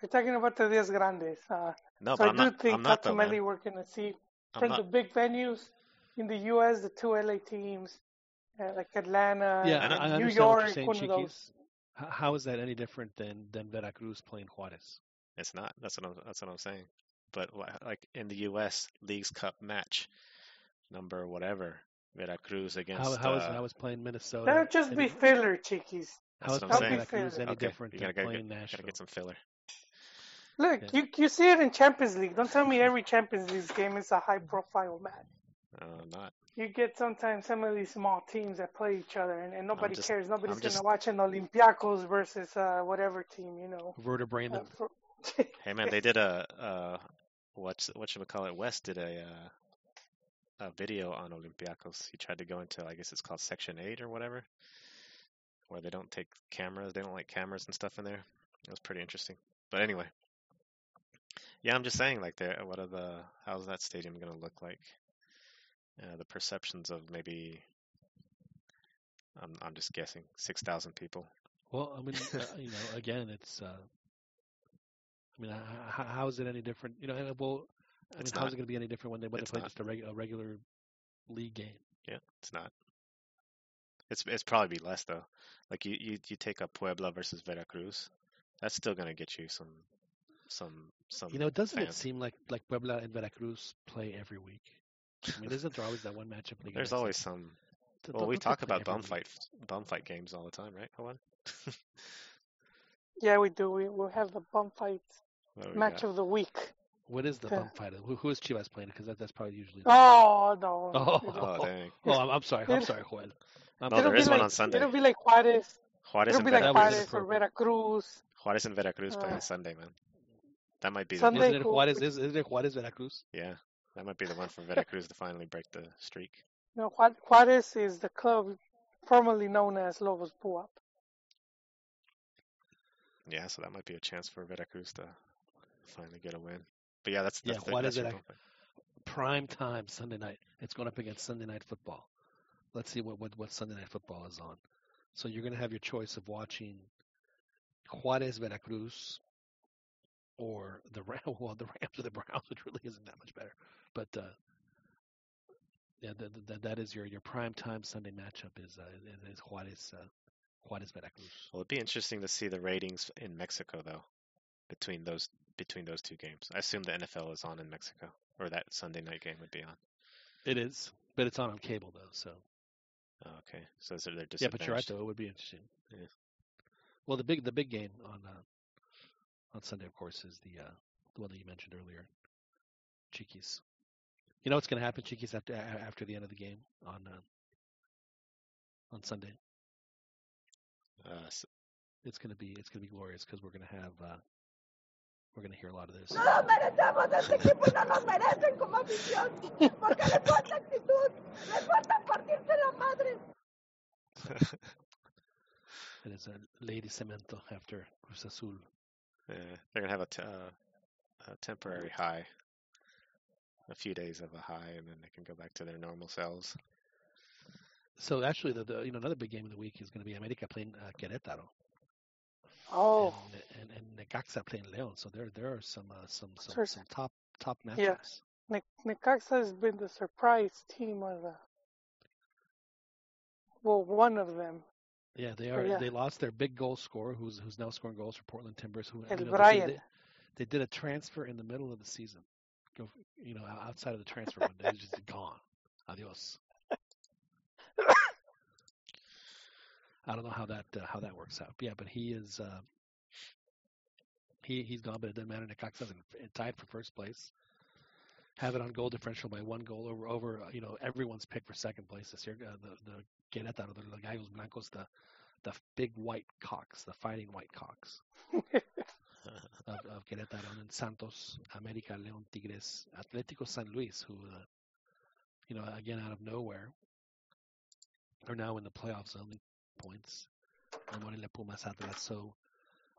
You're talking about the Diez Grandes. Uh, No, so but I I'm do not think I'm not though, ultimately man. we're going to see I'm from the big venues in the U.S., the two LA teams, uh, like Atlanta Yeah, and I, and I New York, what you're saying, one of those. How, how is that any different than than Veracruz playing Juarez? It's not. That's what I'm that's what I'm saying. But like in the U.S. League's Cup match, number whatever, Veracruz How against how is uh, how is playing Minnesota? That'll just be filler, chiquis. how That's is what That'll playing be filler. Veracruz any Okay, different you than gotta playing get gotta get some filler. Look, Yeah. you you see it in Champions League. Don't tell me every Champions League game is a high profile match. Uh, not. You get sometimes some of these small teams that play each other, and, and nobody just cares. Nobody's I'm gonna just watch an Olympiacos versus uh, whatever team, you know. Werder Uh, for, hey man, they did a uh what's what should we call it? West did a uh, a video on Olympiacos. He tried to go into I guess it's called Section Eight or whatever, where they don't take cameras. They don't like cameras and stuff in there. It was pretty interesting. But anyway, yeah, I'm just saying like there. What are the how's that stadium gonna look like? Uh, the perceptions of maybe I'm I'm just guessing six thousand people. Well, I mean, uh, you know, again, it's. Uh, I mean, how, how is it any different? You know, and, well, I mean, how not. it going to be any different when they when they play not. just a, reg- a regular league game? Yeah, it's not. It's it's probably be less though. Like you you you take up Puebla versus Veracruz, that's still gonna get you some some some You know, doesn't it seem like like Puebla and Veracruz play every week? I mean, isn't there always that one matchup? Liga There's always like, some. th- Well, don't, we talk about every bum fight bum fight games all the time, right? Hold yeah, we do. We we have the bum fight what do we match got? of the week. What is the Yeah. bum fight? Who, who is Chivas playing? Because that, that's probably usually. Oh no! Oh, It'll, Oh dang. oh, I'm, I'm sorry. I'm sorry, Joel. I'm No, it'll be one like on Sunday. it'll be like Juarez. Juarez It'll and be like That Juarez or. Veracruz. Juarez and Veracruz play Uh, on Sunday, man. That might be the Sunday, one. Isn't it Juarez? Is, isn't it Juarez Veracruz? Yeah, that might be the one for Veracruz to finally break the streak. you know, Juar- Juarez is the club formerly known as Lobos Buap. Yeah, so that might be a chance for Veracruz to finally get a win. But yeah, that's Yeah, that's the, Juarez that's your Verac- bum fight. Prime time Sunday night. It's going up against Sunday night football. Let's see what, what, what Sunday night football is on. So you're going to have your choice of watching Juarez Veracruz or the Ram. Well, the Rams or the Browns, which really isn't that much better. But uh, yeah, that, that, that is your, your prime time Sunday matchup is uh, is Juarez uh, Juarez Veracruz. Well, it'd be interesting to see the ratings in Mexico though, between those between those two games. I assume the NFL is on in Mexico, or that Sunday night game would be on. It is, but it's on on cable though. So Oh, okay, so is there yeah, but you're right though. It would be interesting. Yeah. Well, the big the big game on uh, on Sunday, of course, is the uh, the one that you mentioned earlier, Chiquis. You know what's going to happen, Chiquis, after after the end of the game on uh, on Sunday? Uh, s- It's going to be it's going to be glorious because we're going to have uh, we're going to hear a lot of this. No los merecemos, este equipo no los merecen como afición, porque les falta actitud, les falta partirse la madre. It is a Lady Cemento after Cruz Azul. Yeah, they're gonna have a, t- uh, a temporary high, a few days of a high, and then they can go back to their normal selves. So actually, the, the you know another big game of the week is going to be America playing uh, Querétaro. Oh, and, and, and Necaxa playing León. So there there are some uh, some some, Sure. some top top matchups. Yeah. Ne- Necaxa has been the surprise team of the. Well, one of them. Yeah, they Oh, are. yeah. They lost their big goal scorer, who's who's now scoring goals for Portland Timbers. Who El you know, they, Brian. they, they did a transfer in the middle of the season. Go, you know, outside of the transfer window, he's just gone. Adios. I don't know how that uh, how that works out. But yeah, but he is. Uh, he he's gone, but it doesn't matter. Necaxa's in- tied for first place. Have it on goal differential by one goal over over uh, you know everyone's pick for second place this year. Uh, the the Querétaro, the, the Gallos Blancos, the the big white cocks, the fighting white cocks. of, of Querétaro, and Santos, América, León, Tigres, Atlético San Luis, who, uh, you know, again out of nowhere, are now in the playoffs only points. And Morelia Pumas Atlas. So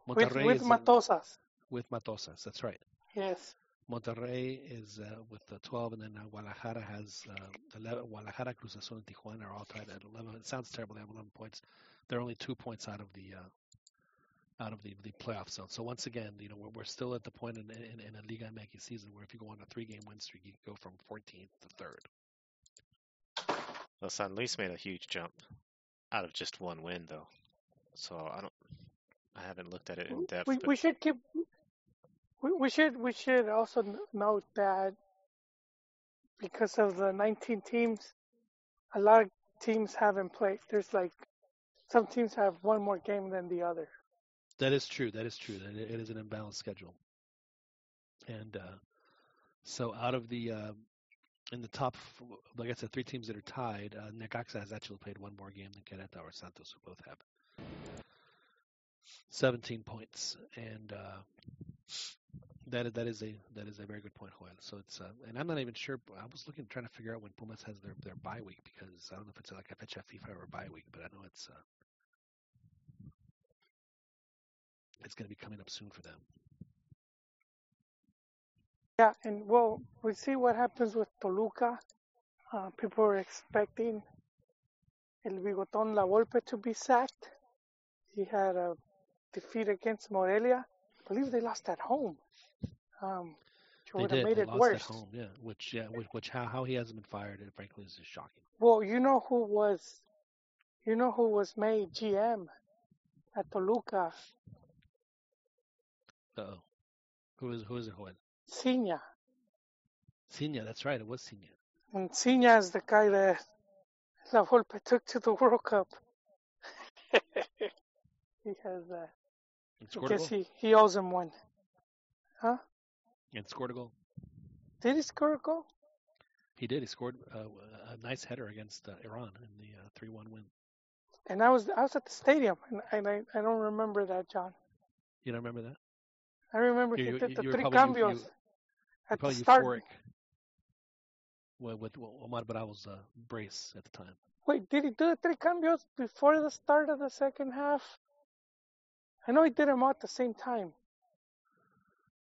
With, Monterrey with is in- Matosas. with Matosas. That's right. Yes. Monterrey is uh, with the 12, and then uh, Guadalajara has uh, 11. Guadalajara, Cruz Azul, and Tijuana are all tied at 11. It sounds terrible. They have 11 points. They're only two points out of the uh, out of the, the playoff zone. So once again, you know, we're, we're still at the point in, in, in a Liga MX season where if you go on a three-game win streak, you can go from 14th to third. Well, San Luis made a huge jump out of just one win, though. So I don't. I haven't looked at it in depth. We, but we should keep. We, we should we should also note that because of the 19 teams, a lot of teams haven't played. There's like some teams have one more game than the other. That is true. That is true. It is an imbalanced schedule. And uh, so out of the uh, in the top, like I said, three teams that are tied, uh, Necaxa has actually played one more game than Querétaro or Santos, who both have 17 points, and uh, that that is a that is a very good point, Joel. So it's uh, and I'm not even sure. I was looking trying to figure out when Pumas has their their bye week because I don't know if it's like a fecha FIFA or bye week, but I know it's uh, it's going to be coming up soon for them. Yeah, and well, we see what happens with Toluca. Uh, people are expecting El Bigotón La Volpe to be sacked. He had a defeat against Morelia. I believe they lost at home. Um, which They would have did. made They it lost worse. at home, yeah. Which yeah, which, which how how he hasn't been fired, it frankly is just shocking. Well, you know who was, you know who was made GM at Toluca? Uh oh, who is who is it? Joel? Sinha. Senior, that's right. It was Senior. And Sinha is the guy that La Volpe took to the World Cup. he has that. And I guess he, he owes him one. Huh? And scored a goal. Did he score a goal? He did. He scored uh, a nice header against uh, Iran in the uh, three-one win. And I was I was at the stadium, and, and I, I don't remember that, John. You don't remember that? I remember You- he you- did the you three probably- cambios you- at the start. euphoric. With, with Omar Bravo's uh, brace at the time. Wait, did he do the three cambios before the start of the second half? I know he did them all at the same time.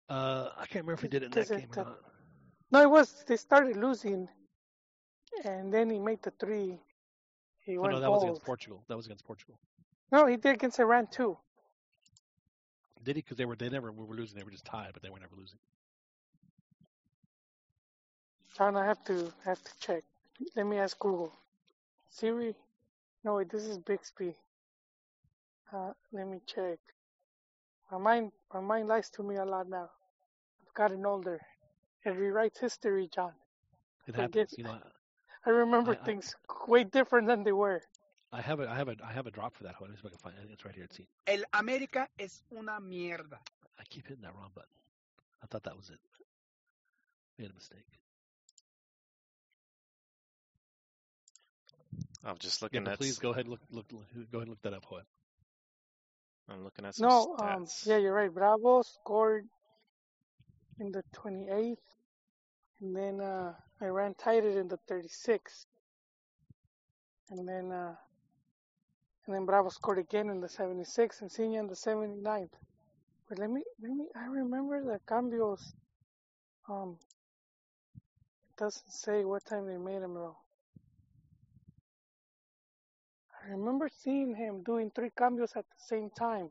Uh, I can't remember if he did it in that game or not. No, it was they started losing, and then he made the three. He Oh, went no, that was against Portugal. That was against Portugal. No, he did against Iran too. Did he? Because they were they never we were losing. They were just tied, but they were never losing. John, I have to have to check. Let me ask Google. Siri. No, wait, this is Bixby. Uh, let me check. My mind, my mind lies to me a lot now. I've gotten older. It rewrites history, John. It Forget- happens. You know, I remember I- I- things way different than they were. I have a I have a I have a drop for that. Hold on, let me see if I can find it. It's right here. It's El América es una mierda. I keep hitting that wrong button. I thought that was it. Made a mistake. I'm just looking but at. please go ahead and look, look, look go ahead and look that up, Joel. I'm looking at some No, um, yeah, you're right. Bravo scored in the 28th, and then uh, Iran tied it in the 36th, and then uh, and then Bravo scored again in the 76th, and Sinha in the 79th. But let me let me. I remember the cambios. Um, it doesn't say what time they made them though. I remember seeing him doing three cambios at the same time.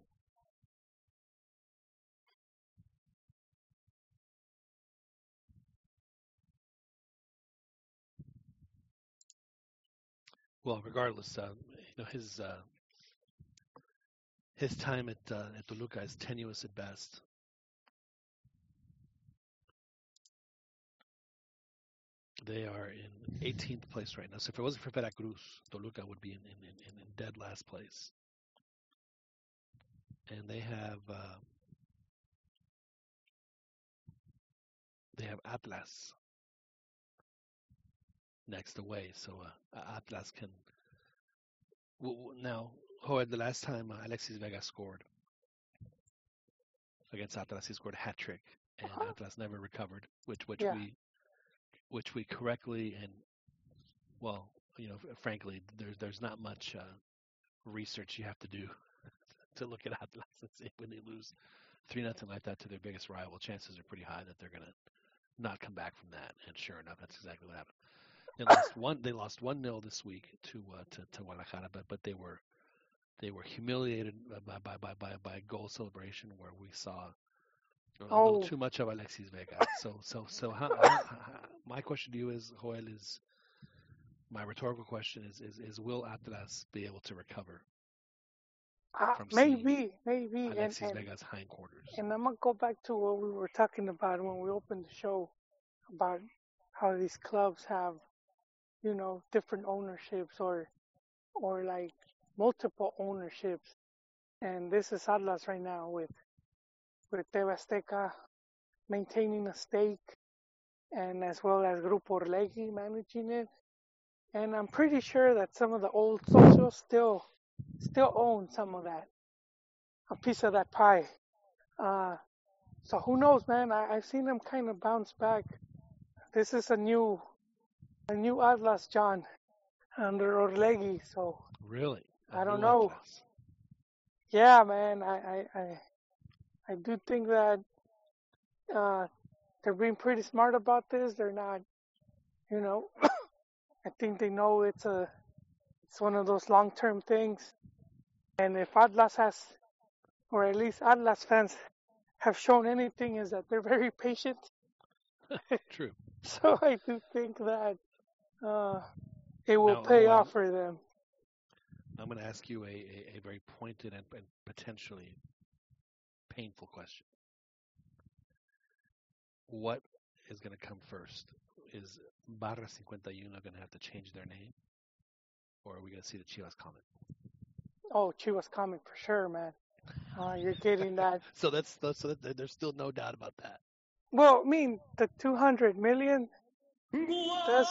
Well, regardless, uh, you know his uh, his time at uh, at Toluca is tenuous at best. They are in 18th place right now. So if it wasn't for Veracruz, Toluca would be in, in, in, in dead last place. And they have uh, they have Atlas next away, so uh, Atlas can. W- w- now, Joel, the last time uh, Alexis Vega scored, against Atlas. He scored a hat trick, and Uh-huh. Atlas never recovered, which which Yeah. we which we correctly and well, you know, frankly, there's there's not much uh, research you have to do to look at Atlas when they lose three nothing like that to their biggest rival. Chances are pretty high that they're gonna not come back from that. And sure enough, that's exactly what happened. They lost one. They lost one 0 this week to uh, to to Guadalajara, but but they were they were humiliated by by by by, by a goal celebration where we saw a little Oh. too much of Alexis Vega. So so so how, how, how, my question to you is Joel is my rhetorical question is is is will Atlas be able to recover Uh, maybe, maybe, and, Alexis and, Vega's hindquarters? and I'm gonna go back to what we were talking about when we opened the show about how these clubs have, you know, different ownerships or, or like multiple ownerships, and this is Atlas right now with, with TV Azteca maintaining a stake, and as well as Grupo Orlegi managing it, and I'm pretty sure that some of the old socios still, still own some of that, a piece of that pie. Uh, so who knows, man? I, I've seen them kind of bounce back. This is a new, a new Atlas, John, under Orlegi. So Really? I don't know. Atlas. yeah, man, I, I, I, I do think that uh, they're being pretty smart about this. They're not, you know, I think they know it's a, it's one of those long-term things. And if Atlas has, or at least Atlas fans have shown anything, is that they're very patient. True. So I do think that uh, it will Now, pay off for them. I'm going to ask you a, a, a very pointed and, and potentially painful question. What is going to come first? Is Barra 51 going to have to change their name? Or are we going to see the Chivas comment? Oh, Chivas coming for sure, man. Uh, you're getting that. So that's, that's so that, there's still no doubt about that. Well, I mean, the 200 million, that's,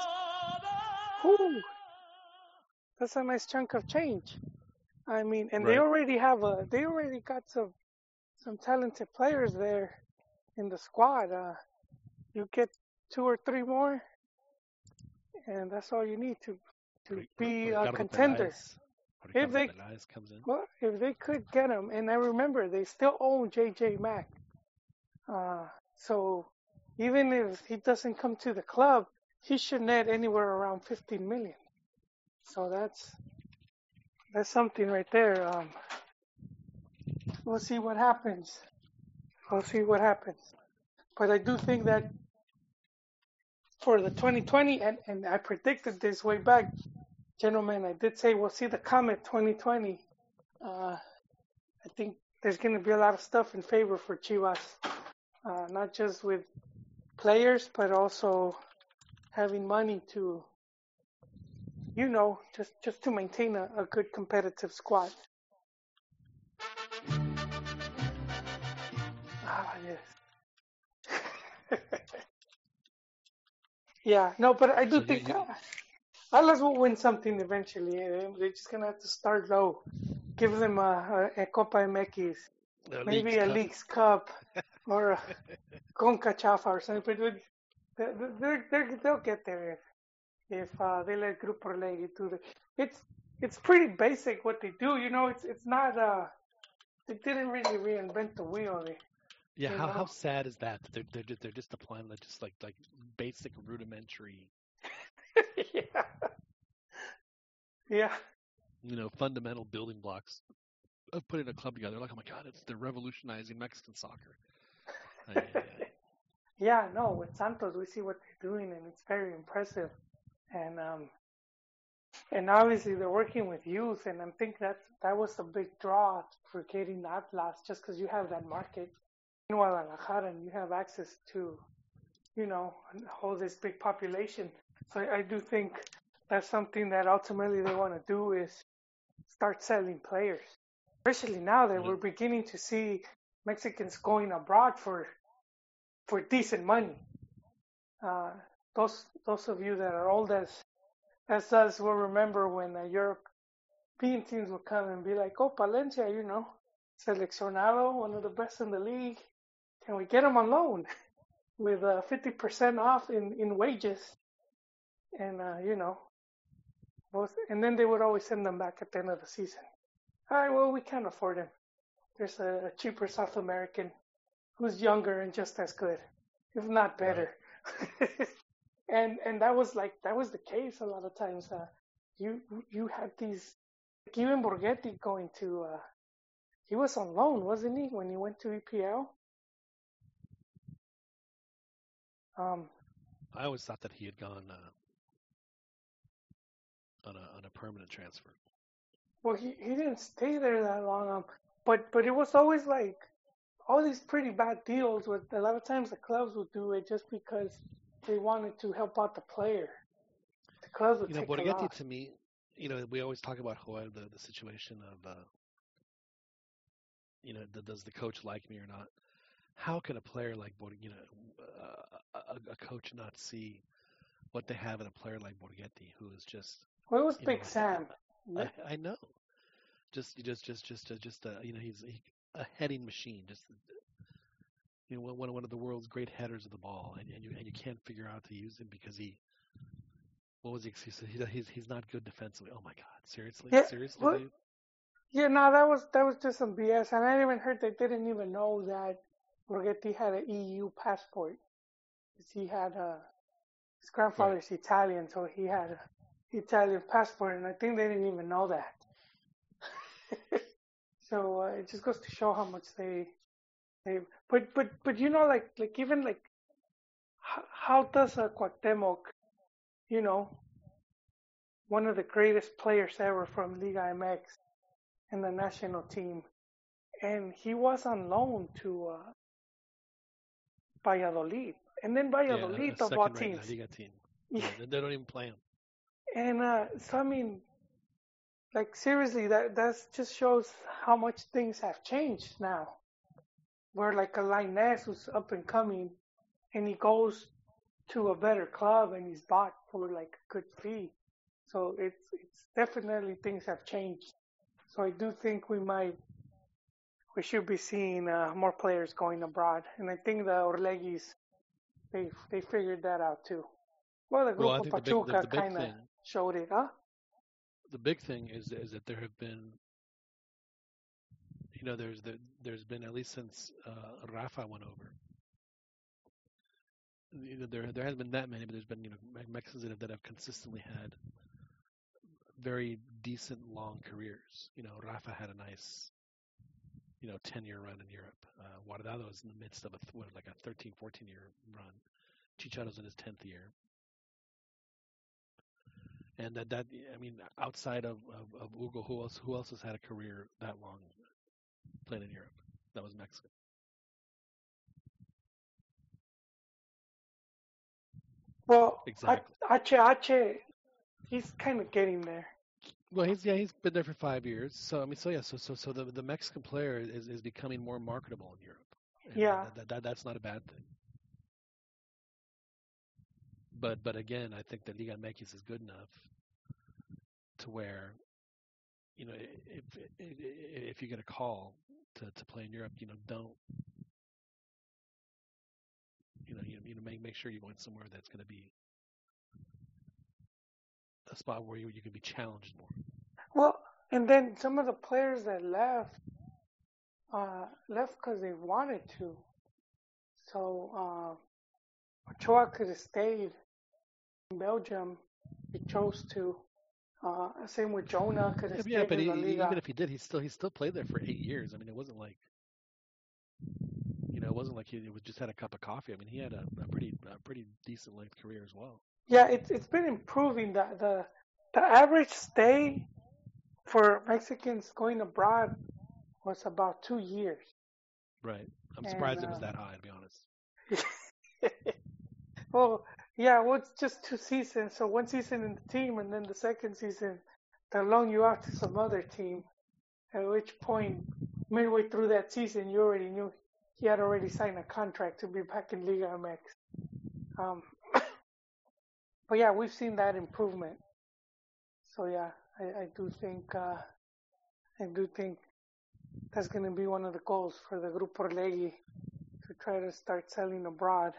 whew, that's a nice chunk of change. I mean, and they already have a, they already got some, some talented players there in the squad. Uh, you get two or three more, and that's all you need to, to be a Ricardo contender. If they, well, if they could get him, and I remember they still own JJ Mack. Uh, so even if he doesn't come to the club, he should net anywhere around 15 million. So that's that's something right there. Um, we'll see what happens. We'll see what happens. But I do think that for the 2020, and, and I predicted this way back, gentlemen, I did say we'll see the Comet 2020. Uh, I think there's going to be a lot of stuff in favor for Chivas, uh, not just with players, but also having money to, you know, just, just to maintain a, a good competitive squad. Yes. yeah, no, but I do So think you- uh, Atlas will win something eventually. eh, They're just gonna have to start low. Give them a, a, a Copa MX, The maybe Leagues a Cup. Leagues Cup, or a Concachafa or something. But they're, they're, they'll get there if if uh, they let Grupo Orlegi do the. It's it's pretty basic what they do. You know, it's it's not. Uh, they didn't really reinvent the wheel. They, Yeah, how, how sad is that? They're they're just, they're just applying like just like like basic rudimentary, yeah. Yeah. you know, fundamental building blocks of putting a club together. Like, oh my god, it's they're revolutionizing Mexican soccer. Ay. Yeah, no, with Santos we see what they're doing and it's very impressive. And um and obviously they're working with youth and I think that that was a big draw for getting Atlas just because you have that market in Guadalajara and you have access to, you know, all this big population. So I, I do think that's something that ultimately they want to do is start selling players. Especially now that Yeah. we're beginning to see Mexicans going abroad for for decent money. Uh, those those of you that are old as as us will remember when uh, European teams would come and be like, "Oh, Palencia, you know, seleccionado, one of the best in the league. Can we get him on loan with uh, 50% off in, in wages? And, uh, you know, both, and then they would always send them back at the end of the season. All right, well, we can't afford him. There's a, a cheaper South American who's younger and just as good, if not better. and and that was like that was the case a lot of times. Uh, you you had these like even Borgetti going to uh, he was on loan, wasn't he, when he went to EPL? Um, I always thought that he had gone uh, on a on a permanent transfer. well, he, he didn't stay there that long. Um, but but it was always like all these pretty bad deals. With a lot of times the clubs would do it just because they wanted to help out the player. The clubs would You know, take Borgetti to me, you know, we always talk about Joel, the, the situation of, uh, you know, does the coach like me or not? How can a player like Borgetti, you know, uh, a, a coach not see what they have in a player like Borgetti, who is just, Where was you know, Big Sam. I, I know, just, just, just, just, uh, just, uh, you know, he's he, a heading machine, just, you know, one one of the world's great headers of the ball, and, and you and you can't figure out to use him because he, what was the excuse? He, he's he's not good defensively. Oh my God, seriously, Yeah, seriously, what- Yeah, no, that was that was just some BS, and I even heard they didn't even know that Borgetti had an EU passport. He had a his grandfather's Italian, so he had a Italian passport, and I think they didn't even know that. so uh, it just goes to show how much they they. But but but you know, like like even like how, how does a Cuauhtemoc, you know, one of the greatest players ever from Liga MX in the national team, and he was on loan to uh, Valladolid, and then Valladolid yeah, of all second-rate teams. Liga team. Yeah. Yeah, they, they don't even play him. And uh, so I mean, like seriously, that that just shows how much things have changed now. Where like a Lainez who's up and coming, and he goes to a better club and he's bought for like a good fee. So it's it's definitely things have changed. So I do think we might we should be seeing uh, more players going abroad, and I think the Orlegis they they figured that out too. Well, the Well, group of think big, Pachuca kind of showed it, huh? the big thing is is that there have been, you know, there's the, there's been at least since uh, Rafa went over. You know, there there hasn't been that many, but there's been you know Mexicans that have, that have consistently had very decent long careers. You know, Rafa had a nice, you know, 10 year run in Europe. Uh, Guardado is in the midst of a what, like a 13, 14 year run. Chicharo's in his 10th year. And that, that I mean, outside of, of, of Hugo, who else who else has had a career that long playing in Europe? That was Mexico. Well, Exactly. H H, he's kind of getting there. Well, he's yeah, he's been there for five years. So I mean, so yeah, so so so the the Mexican player is is becoming more marketable in Europe. Yeah. that, that that's not a bad thing. But but again, I think that Liga MX is good enough to where, you know, if if, if you get a call to, to play in Europe, you know, don't you know you, you know make make sure you're going somewhere that's going to be a spot where you you can be challenged more. Well, and then some of the players that left, uh, left because they wanted to. So, uh, Ochoa could have stayed in Belgium. He chose to. Uh, same with Jonah could have Yeah, stayed but in he, La Liga. even if he did, he still he still played there for eight years. I mean, it wasn't like you know, it wasn't like he was just had a cup of coffee. I mean, he had a, a pretty a pretty decent length career as well. Yeah, it's it's been improving. The the the average stay for Mexicans going abroad was about two years. Right. I'm surprised And, it was uh, that high, to be honest. well, yeah, well, it's just two seasons. So one season in the team, and then the second season, they loan you out to some other team. At which point, midway through that season, you already knew he had already signed a contract to be back in Liga MX. Um, but yeah, we've seen that improvement. So yeah, I, I do think uh, I do think that's going to be one of the goals for the Grupo Orlegi to try to start selling abroad.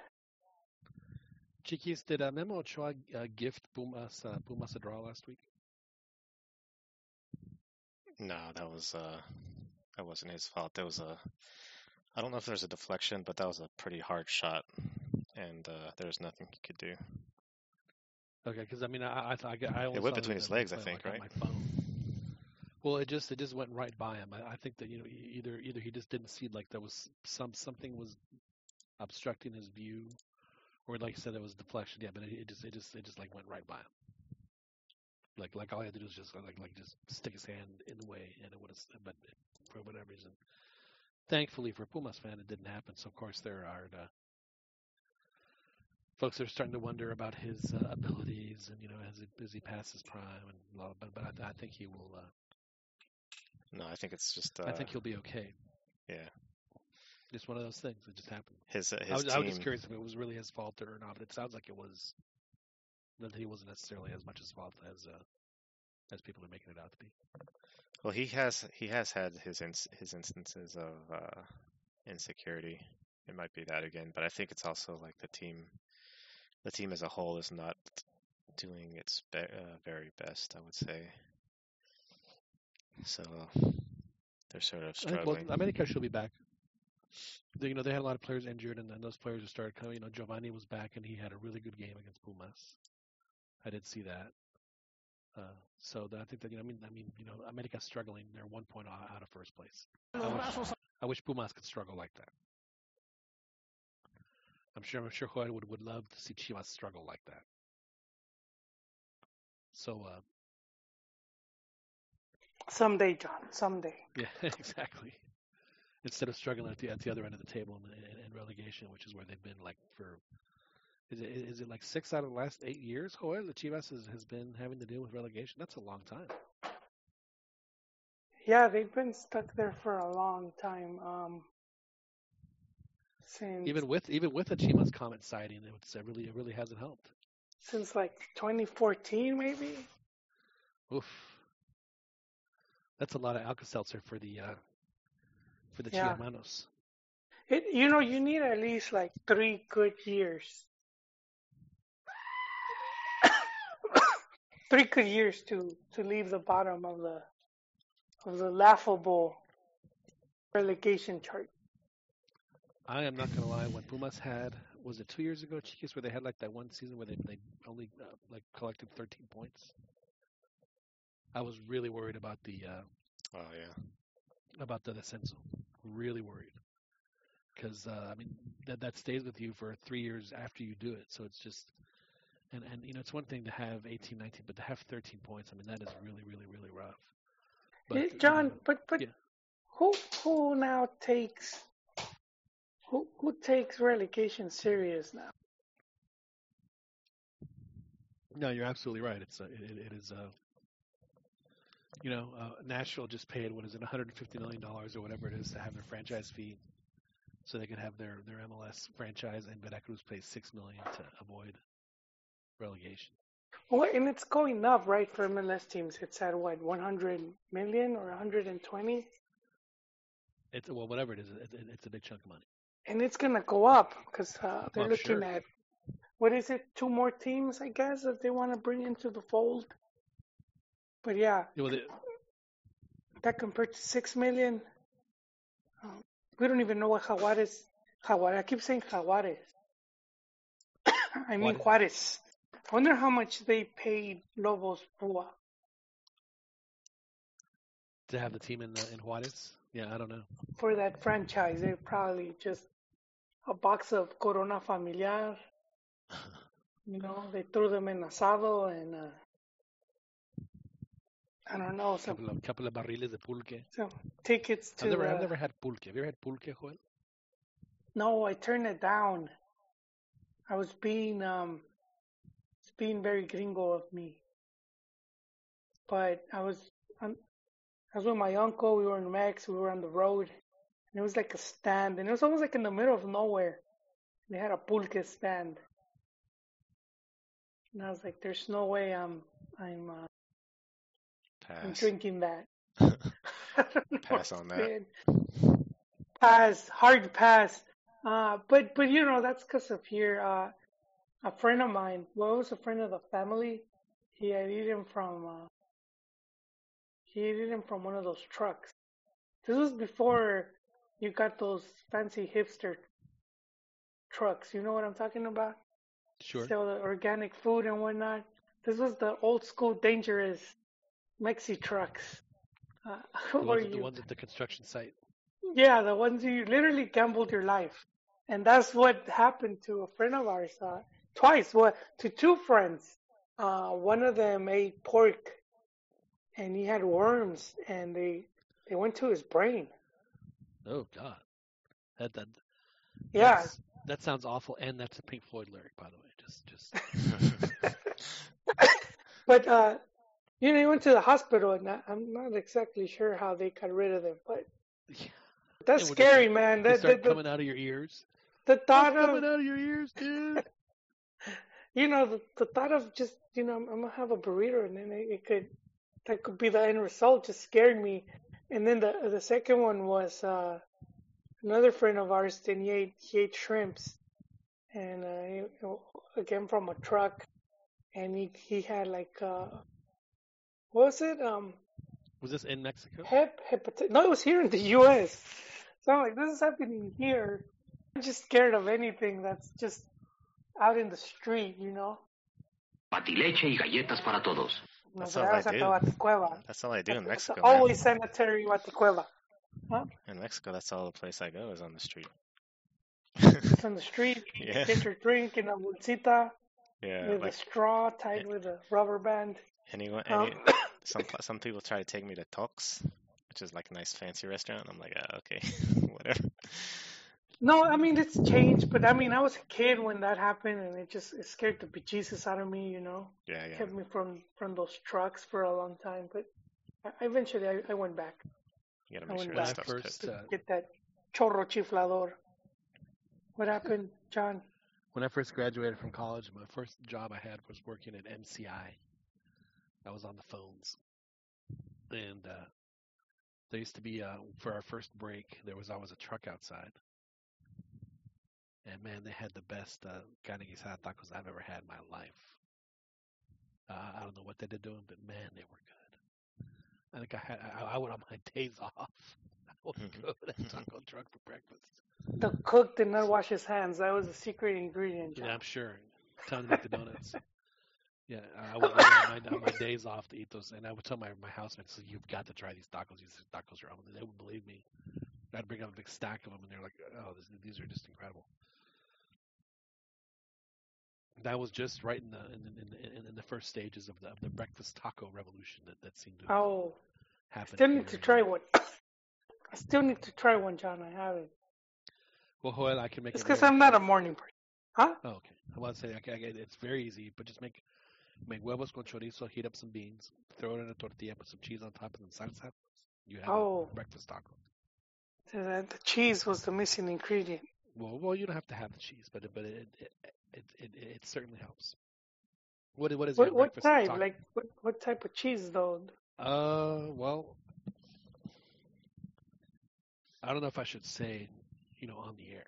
Chiquis, did uh, Memo Ochoa uh, gift Pumas uh, Pumas a draw last week? No, that was uh, that wasn't his fault. That was a, I don't know if there's a deflection, but that was a pretty hard shot, and uh, there was nothing he could do. Okay, because I mean, I I, I, I It went between his legs, I think, on right? my phone. Well, it just it just went right by him. I, I think that you know either either he just didn't see like there was some something was obstructing his view, or like you said, it was deflection. Yeah, but it, it just it just it just like went right by him. Like like all he had to do was just like like just stick his hand in the way, and it would have. But for whatever reason, thankfully for Pumas fan, it didn't happen. So of course there are uh, folks are starting to wonder about his uh, abilities, and you know, as he, as he passes prime, and blah, but but I, I think he will. Uh, No, I think it's just. Uh, I think he'll be okay. Yeah, Just one of those things that just happened. his uh, I his was, I was just curious if it was really his fault or not, but it sounds like it was. That he wasn't necessarily as much his fault as uh, as people are making it out to be. Well, he has he has had his ins- his instances of uh, insecurity. It might be that again, but I think it's also like the team, the team as a whole is not doing its be- uh, very best. I would say. So they're sort of struggling. I think, well. America should be back. They, you know, they had a lot of players injured, and then those players have started coming. You know, Giovanni was back, and he had a really good game against Pumas. I did see that. Uh, so that, I think that you know, I mean, I mean, you know, America's struggling. They're one point out out of first place. I wish, I wish Pumas could struggle like that. I'm sure, I'm sure Joel would would love to see Chivas struggle like that. So, uh, Someday, John, someday. Yeah, exactly. Instead of struggling at the at the other end of the table in, in, in relegation, which is where they've been like for is it is it like six out of the last eight years? Joel, the Chivas has, has been having to deal with relegation. That's a long time. Yeah, they've been stuck there for a long time. Um, since Even with even with the Chivas comment sighting, it really it really hasn't helped. since like 2014, maybe. Oof, that's a lot of Alka-Seltzer for the uh, for the Yeah. Chiamanos. It, you know, you need at least like three good years. three good years to to leave the bottom of the of the laughable relegation chart. I am not gonna lie. When Pumas had was it two years ago, Chiquis, where they had like that one season where they they only uh, like collected 13 points. I was really worried about the uh, Oh yeah, about the descenso. Really worried because uh, I mean that that stays with you for three years after you do it. So it's just and and you know it's one thing to have 18, 19, but to have 13 points, I mean that is really really really rough. But you John, know, but but yeah. who who now takes who who takes relegation serious now? No, you're absolutely right. It's uh, it, it is uh, you know, uh, Nashville just paid what is it, 150 million dollars or whatever it is to have their franchise fee, so they could have their their MLS franchise, and Veracruz pays six million to avoid relegation. Well, and it's going up, right? For MLS teams, it's at what 100 million or 120, It's well, whatever it is, it, it, it's a big chunk of money. And it's gonna go up because uh, they're Well, looking sure. at what is it? Two more teams, I guess, that they want to bring into the fold. But yeah, Yeah, well, they, that compared to six million, um, we don't even know what Jaguares. Jaguares. I keep saying Jaguares. I mean Juarez. I wonder how much they paid Lobos Buap. to have the team in the, in Juarez, yeah, I don't know. for that franchise. They probably just a box of Corona Familiar. You know, they threw them in asado and uh, I don't know some couple of couple of barriles de pulque. some tickets to I've never the. I've never had pulque. Have you ever had pulque, Joel? No, I turned it down. I was being um, it's being very gringo of me. But I was I was with my uncle. We were in Mex. We were on the road, it was like a stand, and it was almost like in the middle of nowhere. They had a pulque stand, and I was like, "There's no way I'm I'm uh, I'm drinking that." Pass on that. Pass, hard pass. Uh, but but you know that's because of here. Uh, a friend of mine, well, it was a friend of the family. He had eaten from. Uh, he had eaten from one of those trucks. This was before you got those fancy hipster trucks. You know what I'm talking about? Sure. Sell the organic food and whatnot. This was the old school dangerous Mexi trucks. Uh, The ones, at- the ones at the construction site. yeah, the ones you literally gambled your life. And that's what happened to a friend of ours, uh, twice, well, to two friends. Uh, one of them ate pork and he had worms and they, they went to his brain. Oh God. That that. Yeah. That sounds awful, and that's a Pink Floyd lyric, by the way. Just just. But, uh, you know, he went to the hospital and I, I'm not exactly sure how they got rid of them, but that's Yeah, they scary, man. That, start the, coming out of your ears. the thought It's coming out of your ears, dude. you know, the, the thought of just, you know, I'm, I'm gonna have a burrito and then it, it could, that could be the end result just scared me. And then the the second one was uh, another friend of ours. Then he ate he ate shrimps, and uh, he, again from a truck, and he he had like uh, what was it? Um, Was this in Mexico? hep hepatitis. No, it was here in the U.S. So I'm like, this is happening here. I'm just scared of anything that's just out in the street, you know. Patileche y galletas para todos. Nos That's all I do. That's all I do in Mexico. man. always sanitary Baticueva. Huh? In Mexico, that's all the place I go is on the street. It's on the street. Yeah. Get your drink in a bolsita Yeah, with like a straw tied with a rubber band. anyone, Um, any, some some people try to take me to Toks, which is like a nice fancy restaurant. I'm like, uh, okay, whatever. No, I mean it's changed, but I mean I was a kid when that happened, and it just it scared the bejesus out of me, you know. Yeah, yeah. Kept me from from those trucks for a long time, but I, eventually I, I went back. You gotta I make went sure When that I stuff's first cooked. uh, Get that chorro chiflador. What happened, John? when I first graduated from college, my first job I had was working at MCI. I was on the phones, and uh, there used to be uh, for our first break there was always a truck outside, and man, they had the best uh, carne guisada tacos I've ever had in my life. Uh, I don't know what they're doing, but man, they were good. I think I had I, I went on my days off. I would go to that taco truck for breakfast. The cook did not wash his hands. That was a secret ingredient. John. Yeah, I'm sure. Time to make the donuts. Yeah, I would go on my, on my days off to eat those, and I would tell my my housemates, so "You've got to try these tacos. These tacos are unbelievable." They wouldn't believe me. I'd bring out a big stack of them, and they're like, "Oh, this, these are just incredible." That was just right in the in, in, in, in the first stages of the of the breakfast taco revolution that, that seemed to Oh, happen. still need to try one. I still need to try one, John. I haven't. Well, Joel, I can make It's because I'm not a morning person. Huh? Oh, okay. I want to say okay, it's very easy, but just make make huevos con chorizo, heat up some beans, throw it in a tortilla, put some cheese on top, and some salsa. You have Oh. a breakfast taco. The, the cheese was the missing ingredient. Well, well, you don't have to have the cheese, but it, but it it it, it, it certainly helps. What what is What, your what breakfast type? Like what, what type of cheese though? Uh, well, I don't know if I should say, you know, on the air.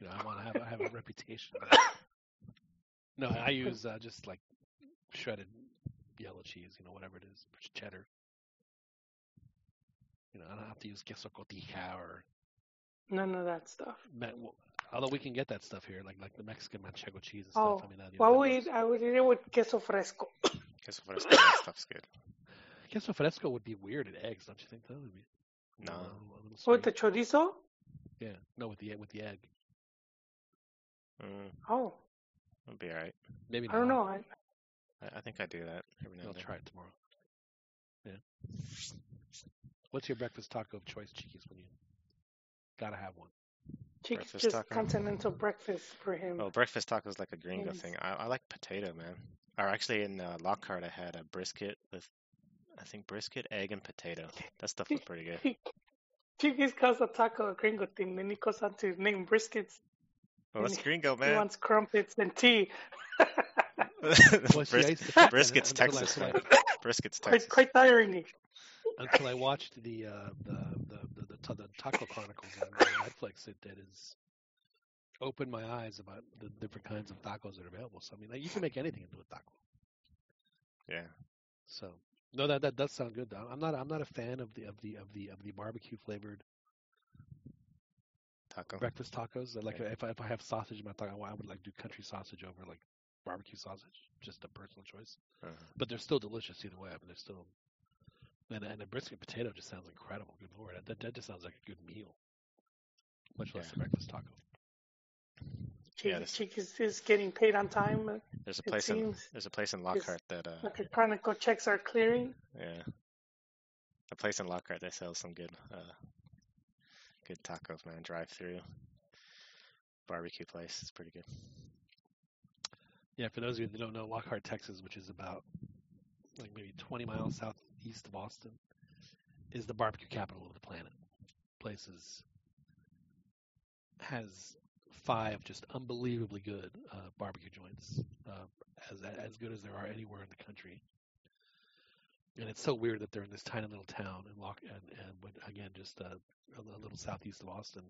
You know, I want to have I have a reputation. No, I use uh, just like shredded yellow cheese, you know, whatever it is, cheddar. You know, I don't have to use queso cotija or None of that stuff. well, although we can get that stuff here, like like the Mexican manchego cheese and Oh, stuff. I mean, you know, well, I would eat, I would eat it with queso fresco. Queso fresco, that stuff's good. queso fresco would be weird at eggs, don't you think? That would be No. a little, a little With the chorizo? Yeah, no, with the with the egg. Mm, Oh, it'll be alright. Maybe not. I don't know. I, I, I think I do that every now and I'll try it tomorrow. Yeah. What's your breakfast taco of choice, Chiquis? When you gotta have one. Chick Breakfast just taco? continental breakfast for him. Oh, breakfast taco is like a gringo Yes. thing. I, I like potato, man. Or actually, in uh, Lockhart, I had a brisket with, I think brisket, egg, and potato. That stuff was pretty good. Chiquis calls a taco a gringo thing. Then he goes on to name briskets. Well, that's and gringo, He man. wants crumpets and tea. Well, see, Bris- used to think that brisket's Texas, man. it. Brisket's quite, Texas. quite irony. until I watched the uh, the the, the, the the the Taco Chronicles on Netflix. It, it has opened my eyes about the different kinds of tacos that are available. So I mean, like, you can make anything into a taco. Yeah. So no, that that does sound good. Though. I'm not I'm not a fan of the of the of the of the barbecue flavored Taco. breakfast tacos. Like Yeah. if I, if I have sausage in my taco, I would like do country sausage over like barbecue sausage. Just a personal choice. Uh-huh. But they're still delicious either way. I mean, they're still. And, and a brisket potato just sounds incredible. Good lord, that that just sounds like a good meal. Much less a breakfast taco. Yeah, Chiquis, this- Chiquis is getting paid on time. uh, There's a place in there's a place in Lockhart that uh Like a chronicle checks are clearing. yeah. A place in Lockhart that sells some good uh good tacos, man. Drive through. Barbecue place. It's pretty good. Yeah, for those of you that don't know, Lockhart, Texas, which is about like maybe 20 miles southeast of Austin, is the barbecue capital of the planet. Places has five just unbelievably good uh, barbecue joints, uh, as as good as there are anywhere in the country. And it's so weird that they're in this tiny little town in Lock and and again just uh, a, a little southeast of Austin.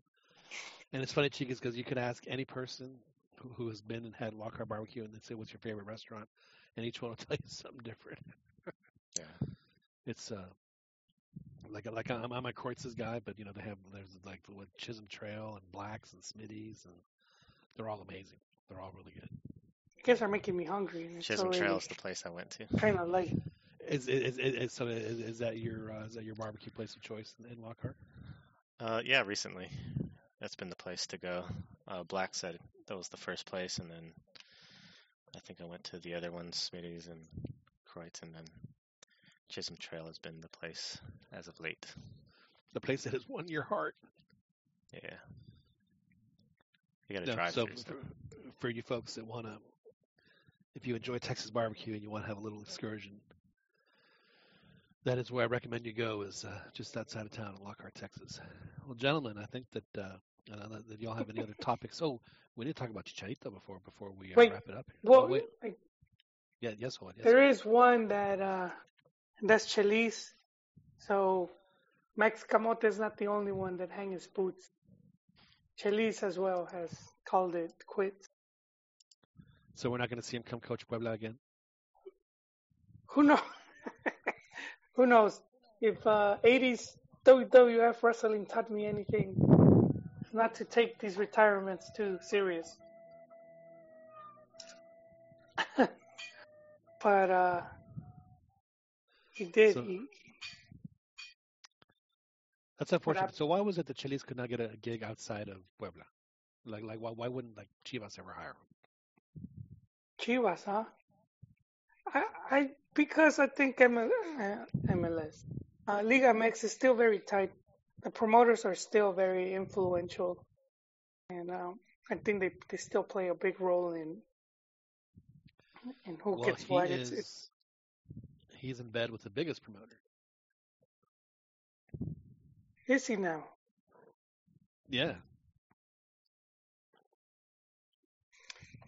And it's funny, Chiquis, because you could ask any person who, who has been and had Lockhart barbecue, and they say, "What's your favorite restaurant?" And each one will tell you something different. Yeah. It's uh, like like I'm, I'm a Kreuz's guy, but you know they have there's like what Chisholm Trail and Blacks and Smitty's, and they're all amazing. They're all really good. You guys are making me hungry. And it's Chisholm already Trail is the place I went to. kind of late. Is is, is, is so is, is that your uh, is that your barbecue place of choice in, in Lockhart? Uh, yeah, recently. That's been the place to go. Uh, Black said that was the first place, and then I think I went to the other ones, Smitty's and Kreutz, and then Chisholm Trail has been the place as of late. The place that has won your heart. Yeah. You gotta No, drive so for, for you folks that want to, if you enjoy Texas barbecue and you want to have a little excursion, that is where I recommend you go. Is uh, just outside of town in Lockhart, Texas. Well, gentlemen, I think that uh, I don't know that y'all have any other topics. Oh, we need to talk about Chicharito before before we uh, Wait, wrap it up. Well, oh, wait, like, yeah, yes, Juan, yes. there is one that uh, that's Chelis. So Max Camote is not the only one that hang his boots. Chelis as well has called it quits. So we're not going to see him come coach Puebla again. Who knows? Who knows? If uh, 80s WWF wrestling taught me anything, it's not to take these retirements too serious. but uh, he did. So- That's unfortunate. hap- So why was it that Chelis could not get a gig outside of Puebla? Like like why why wouldn't like Chivas ever hire him? Chivas, huh? I, I because I think ML, uh, MLS, uh, Liga MX is still very tight. The promoters are still very influential, and um, I think they they still play a big role in in who well, gets what. is It's, it's he's in bed with the biggest promoter. is he now? Yeah.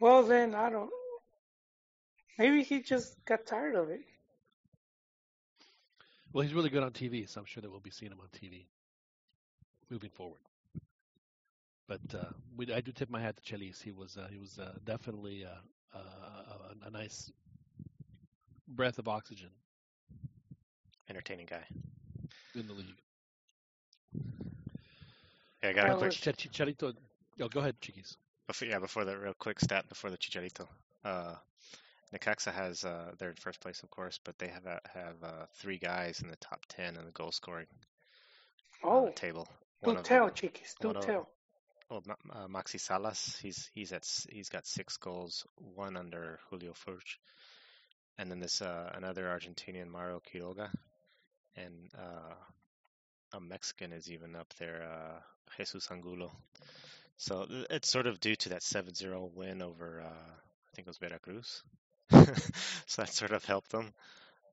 Well, then I don't. Maybe he just got tired of it. Well, he's really good on TV, so I'm sure that we'll be seeing him on TV moving forward. But uh, we, I do tip my hat to Chelis. He was uh, he was uh, definitely uh, uh, a, a nice breath of oxygen Entertaining guy. in the league. Yeah, I got a Well, quick Ch- Ch- Chicharito, oh, go ahead, Chiquis. before, yeah, before the real quick stat before the Chicharito. Uh, Necaxa has uh, they're in first place, of course, but they have uh, have uh, three guys in the top ten in the goal scoring uh, Oh, table. do One of tell, them, Chiquis, do one of- tell. well, Ma- uh, Maxi Salas, he's he's at he's got six goals, one under Julio Furch, and then this uh, another Argentinian Mauro Quiroga, and uh, a Mexican is even up there, uh, Jesus Angulo. So it's sort of due to that 7-0 win over uh, I think it was Veracruz. so that sort of helped them.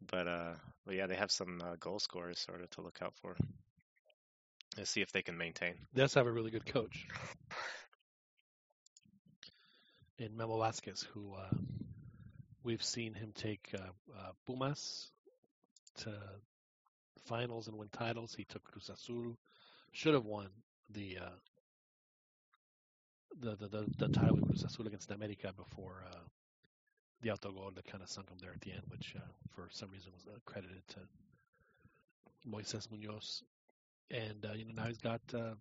But uh, but yeah, they have some uh, goal scorers sort of to look out for. Let's see if they can maintain. They also have a really good coach in Memo Vasquez, who uh, we've seen him take uh, uh, Pumas to finals and win titles. He took Cruz Azul, should have won the uh, the, the the the title with Cruz Azul against America before uh, the autogol that kind of sunk him there at the end, which uh, for some reason was uh, credited to Moises Munoz. And uh, you know now he's got uh,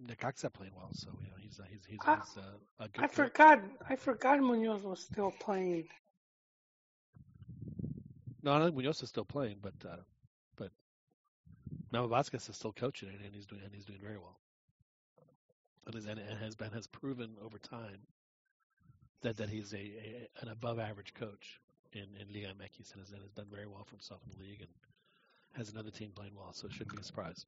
Necaxa playing well, so you know he's uh, he's he's, Ah, he's uh, a good I coach. forgot. I forgot Munoz was still playing. No, I think Munoz is still playing, but uh, but Memo Vasquez is still coaching and he's doing and he's doing very well. And, is, and has been has proven over time that that he's a, a an above average coach in in Liga MX and has, and has done very well for himself in the league and has another team playing well, so it shouldn't be a surprise.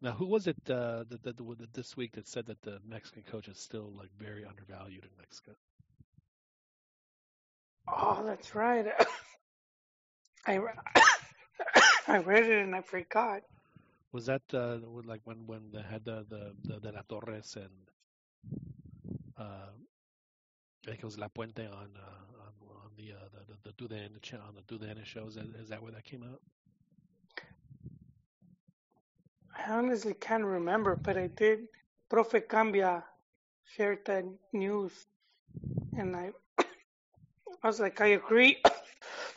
Now, who was it uh, that, that, that this week that said that the Mexican coach is still like very undervalued in Mexico? Oh, that's right. I I read it and I forgot. Was that uh, like when when they had the the, the De La Torres and uh, I think it was Lapuente on uh, on, on the, uh, the the the Tudena on the Tudena shows? Is, is that where that came out? I honestly can't remember, but I did. Profe Cambia shared that news, and I I was like, I agree,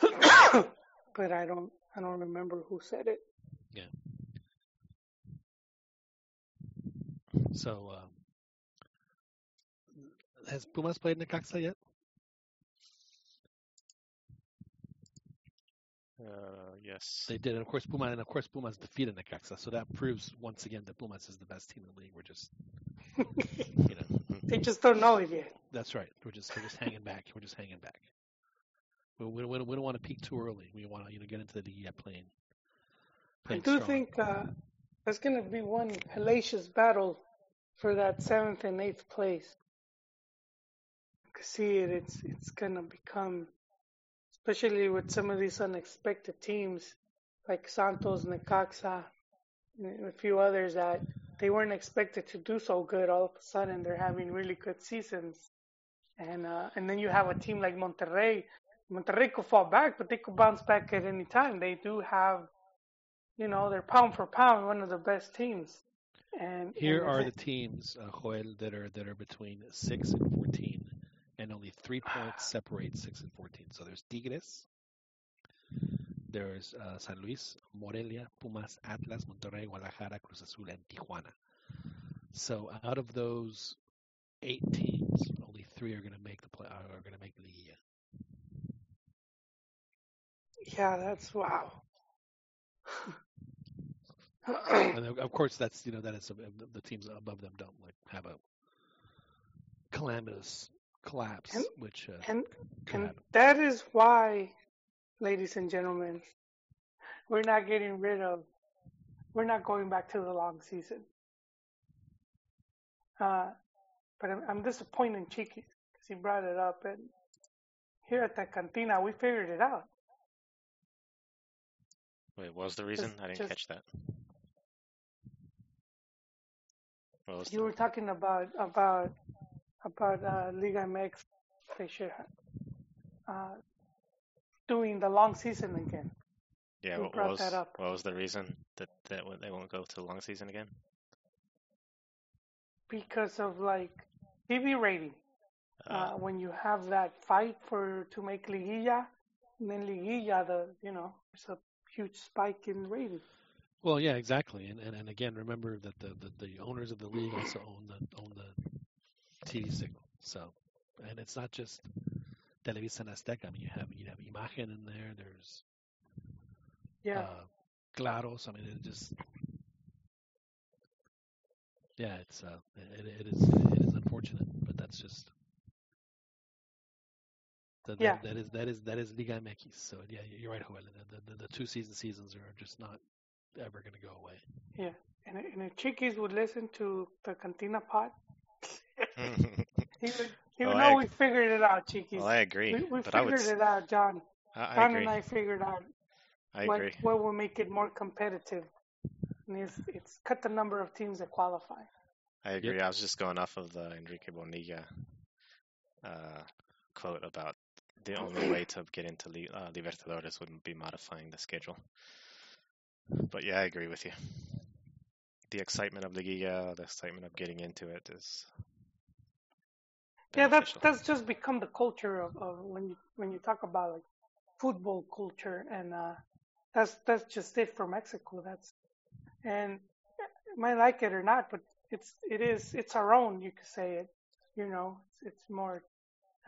but I don't I don't remember who said it. Yeah. So um, has Pumas played Necaxa yet? Uh, yes. They did, and of course Pumas, and of course Pumas defeated Necaxa, so that proves once again that Pumas is the best team in the league. We're just, you know, They just don't know it yet. that's right. We're just we're just hanging back. We're just hanging back. We, we, we don't- we don't want to peak too early. We want to you know get into the Liga playing. I do strong. think uh, there's going to be one hellacious battle for that seventh and eighth place. I can see it. It's it's going to become, especially with some of these unexpected teams like Santos, Necaxa, and a few others that they weren't expected to do so good. All of a sudden, they're having really good seasons, and uh, and then you have a team like Monterrey. Monterrey could fall back, but they could bounce back at any time. They do have you know, they're pound for pound one of the best teams. And Here and are the teams, uh, Joel, that are that are between six and fourteen, and only three points separate six and fourteen. So there's Tigres, there's uh, San Luis, Morelia, Pumas, Atlas, Monterrey, Guadalajara, Cruz Azul, and Tijuana. So out of those eight teams, only three are going to make the play. Are going to make the Liga. yeah, that's wow. and of- course, that's you know that is the- the teams above them don't like have a calamitous collapse, And- which uh, and and that is why, ladies and gentlemen, we're not getting rid of, we're not going back to the long season. Uh, but I'm, I'm disappointed in Chiquis because he brought it up, and here at the cantina we figured it out. Wait, what was the reason? I didn't just- catch that. You the, were talking about about about uh, Liga MX. They should uh, doing the long season again. Yeah, what was that up? what was the reason that that they won't go to the long season again? because of like TV rating. Uh, when you have that fight for to make liguilla, and then liguilla, the you know, it's a huge spike in rating. Well, yeah, exactly. And, and and again, remember that the, the, the owners of the league also own the own the TV signal. So, and it's not just Televisa and Azteca. I mean, you have you have Imagen in there. There's Yeah, uh, Claros. I mean, it just yeah, it's uh, it, it is it is unfortunate, but that's just that, Yeah. that, that is that is that is Liga MX. So yeah, you're right, Joel. The, the, the two season seasons are just not ever going to go away. yeah. And, and if Chiquis would listen to the Cantina Pod, he would he would Oh, I know ag- we figured it out, Chiquis. well, I agree, we, we but I would figured it out, John. I, I John agree. and I figured out I what agree. what will make it more competitive. And it's, it's cut the number of teams that qualify. I agree. I was just going off of the Enrique Bonilla uh, quote about the only way to get into Li- uh, Libertadores would be modifying the schedule. But yeah, I agree with you. The excitement of Liguilla, the excitement of getting into it is Yeah, that's that's just become the culture of, of when you when you talk about like football culture, and uh, that's that's just it for Mexico. That's and might like it or not, but it's it is it's our own. You could say it. You know, it's, it's more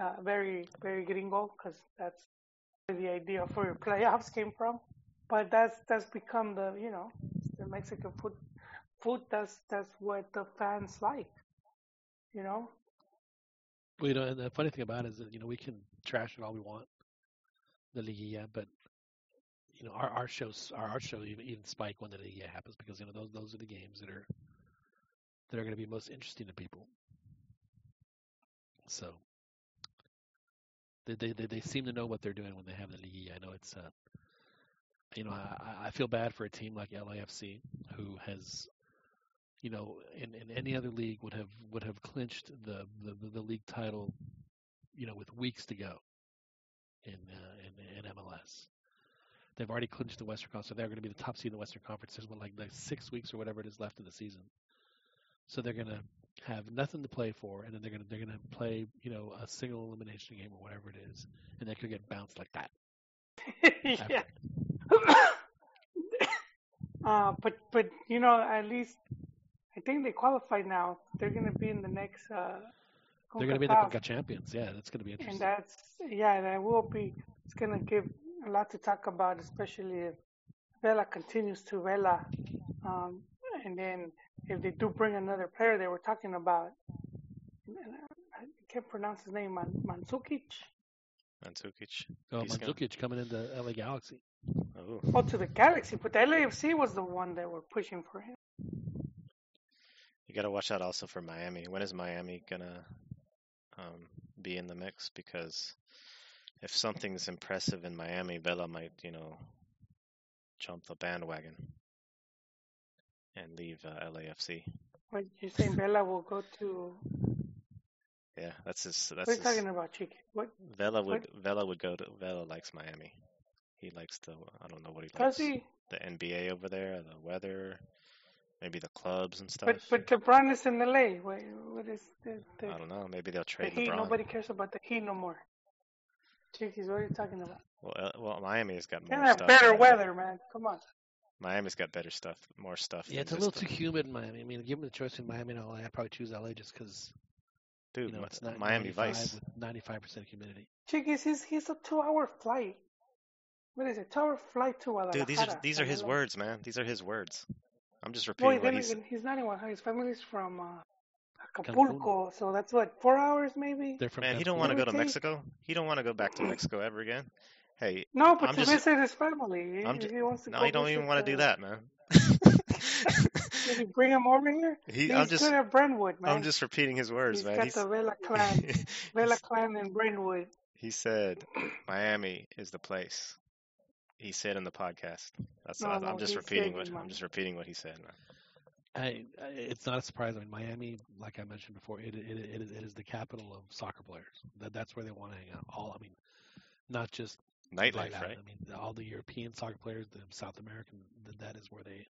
uh, very very gringo because that's where the idea for your playoffs came from. But that's that's become the you know the Mexican food food. That's that's what the fans like. You know, Well, you know, and the funny thing about it is that you know we can trash it all we want, the Liguilla, but you know our our shows our our show even, even spike when the Liguilla happens because you know those those are the games that are that are going to be most interesting to people. So they they they, seem to know what they're doing when they have the league. I know it's uh you know I I- feel bad for a team like LAFC who has you know, in, in any other league would have would have clinched the, the, the, the league title, you know, with weeks to go in uh, in, in MLS. They've already clinched the Western Conference, so they're going to be the top seed in the Western Conference. There's what, like like six weeks or whatever it is left in the season, so they're going to have nothing to play for, and then they're going to they're going to play you know a single elimination game or whatever it is, and they could get bounced like that. yeah. uh, but but you know, at least I think they qualified now. They're gonna be in the next. Uh, They're going to be the Conca champions. Yeah, that's going to be interesting. and that's yeah, that will be. It's gonna give a lot to talk about, especially if Vela continues to Vela, um, and then if they do bring another player, they were talking about. I can't pronounce his name, Man- Mandzukic. Mandzukic. Oh, he's gonna- coming into LA Galaxy. Oh. Oh, to the Galaxy, but the LAFC was the one that were pushing for him. You got to watch out also for Miami. When is Miami gonna um, be in the mix? Because if something's impressive in Miami, Vela might, you know, jump the bandwagon and leave uh, LAFC. What you saying? Vela will go to? Yeah, that's his. That's What are you his, talking about, Chiquis? What Vela would Vela would go to Vela likes Miami. He likes the I don't know what he does likes. he? The NBA over there, the weather, maybe the clubs and stuff. But but LeBron is in LA. What what is the the, I don't know. Maybe they'll the trade Heat? LeBron. Nobody cares about the Heat no more. Chiquis, what are you talking about? Well, uh, well, Miami's got They more have stuff. better weather, man. Come on. Miami's got better stuff, more stuff. Yeah, it's a just little the- too humid in Miami. I mean, give me the choice in Miami and LA. I'd probably choose LA just because Dude, you know it's not Miami 95 Vice. with 95% humidity. Chiquis, he's he's a two-hour flight. What is it? Two-hour flight to Guadalajara. Dude, these are these are his LA. words, man. These are his words. I'm just Boy, repeating what then he's. again, he's not in Oaxaca. His family's from uh, Acapulco, so that's what four hours maybe. They're from Man, he don't want to go to. Mexico. He don't want to go back to hmm. Mexico ever again. Hey, No, but I'm to just. visit his family. He, I'm ju- he wants to No, go he don't even want to do that, man. Did you bring him over here? He- He's I'm just- good at Brentwood, man. I'm just repeating his words, He's man. got He's, the Vela clan, Vela clan in Brentwood. he said Miami is the place. He said in the podcast. That's No, I'm no, just repeating what in I'm just repeating what he said, man. I, I, it's not a surprise. I mean, Miami, like I mentioned before, it, it, it, is, it is the capital of soccer players. That, that's where they want to hang out. All, I mean, not just Nightlife, right out. right? I mean, all the European soccer players, the South American, that, that is where they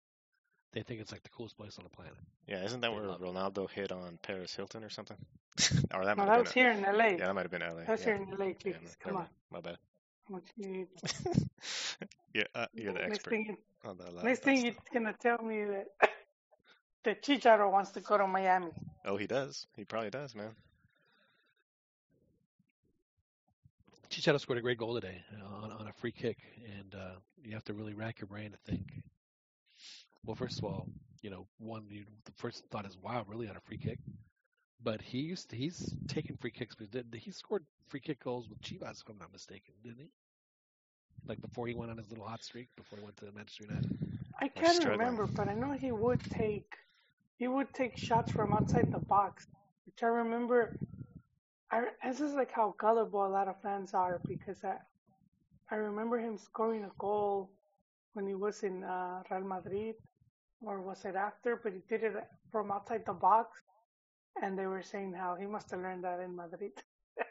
they think it's like the coolest place on the planet. Yeah, isn't that They where love it. Ronaldo hit on Paris Hilton or something? or that No, might that have was been. here in LA. Yeah, that might have been LA. That's yeah. here in LA, Yeah, please. no, Come on. mind. My bad. How much you need? yeah, uh, you're the Next expert thing, you- on the la- next thing stuff. you're gonna tell me that that Chicharo wants to go to Miami. Oh, he does. He probably does, man. Chicharito scored a great goal today uh, on, on a free kick, and uh, you have to really rack your brain to think. Well, first of all, you know, one you, the first thought is, "Wow, really on a free kick?" But he used to, he's taken free kicks. But did, he scored free kick goals with Chivas, if I'm not mistaken, didn't he? Like before he went on his little hot streak, before he went to Manchester United. I can't remember, but I know he would take he would take shots from outside the box, which I remember. I this is like how gullible a lot of fans are because I I remember him scoring a goal when he was in uh, Real Madrid, or was it after? But he did it from outside the box, and they were saying how he must have learned that in Madrid.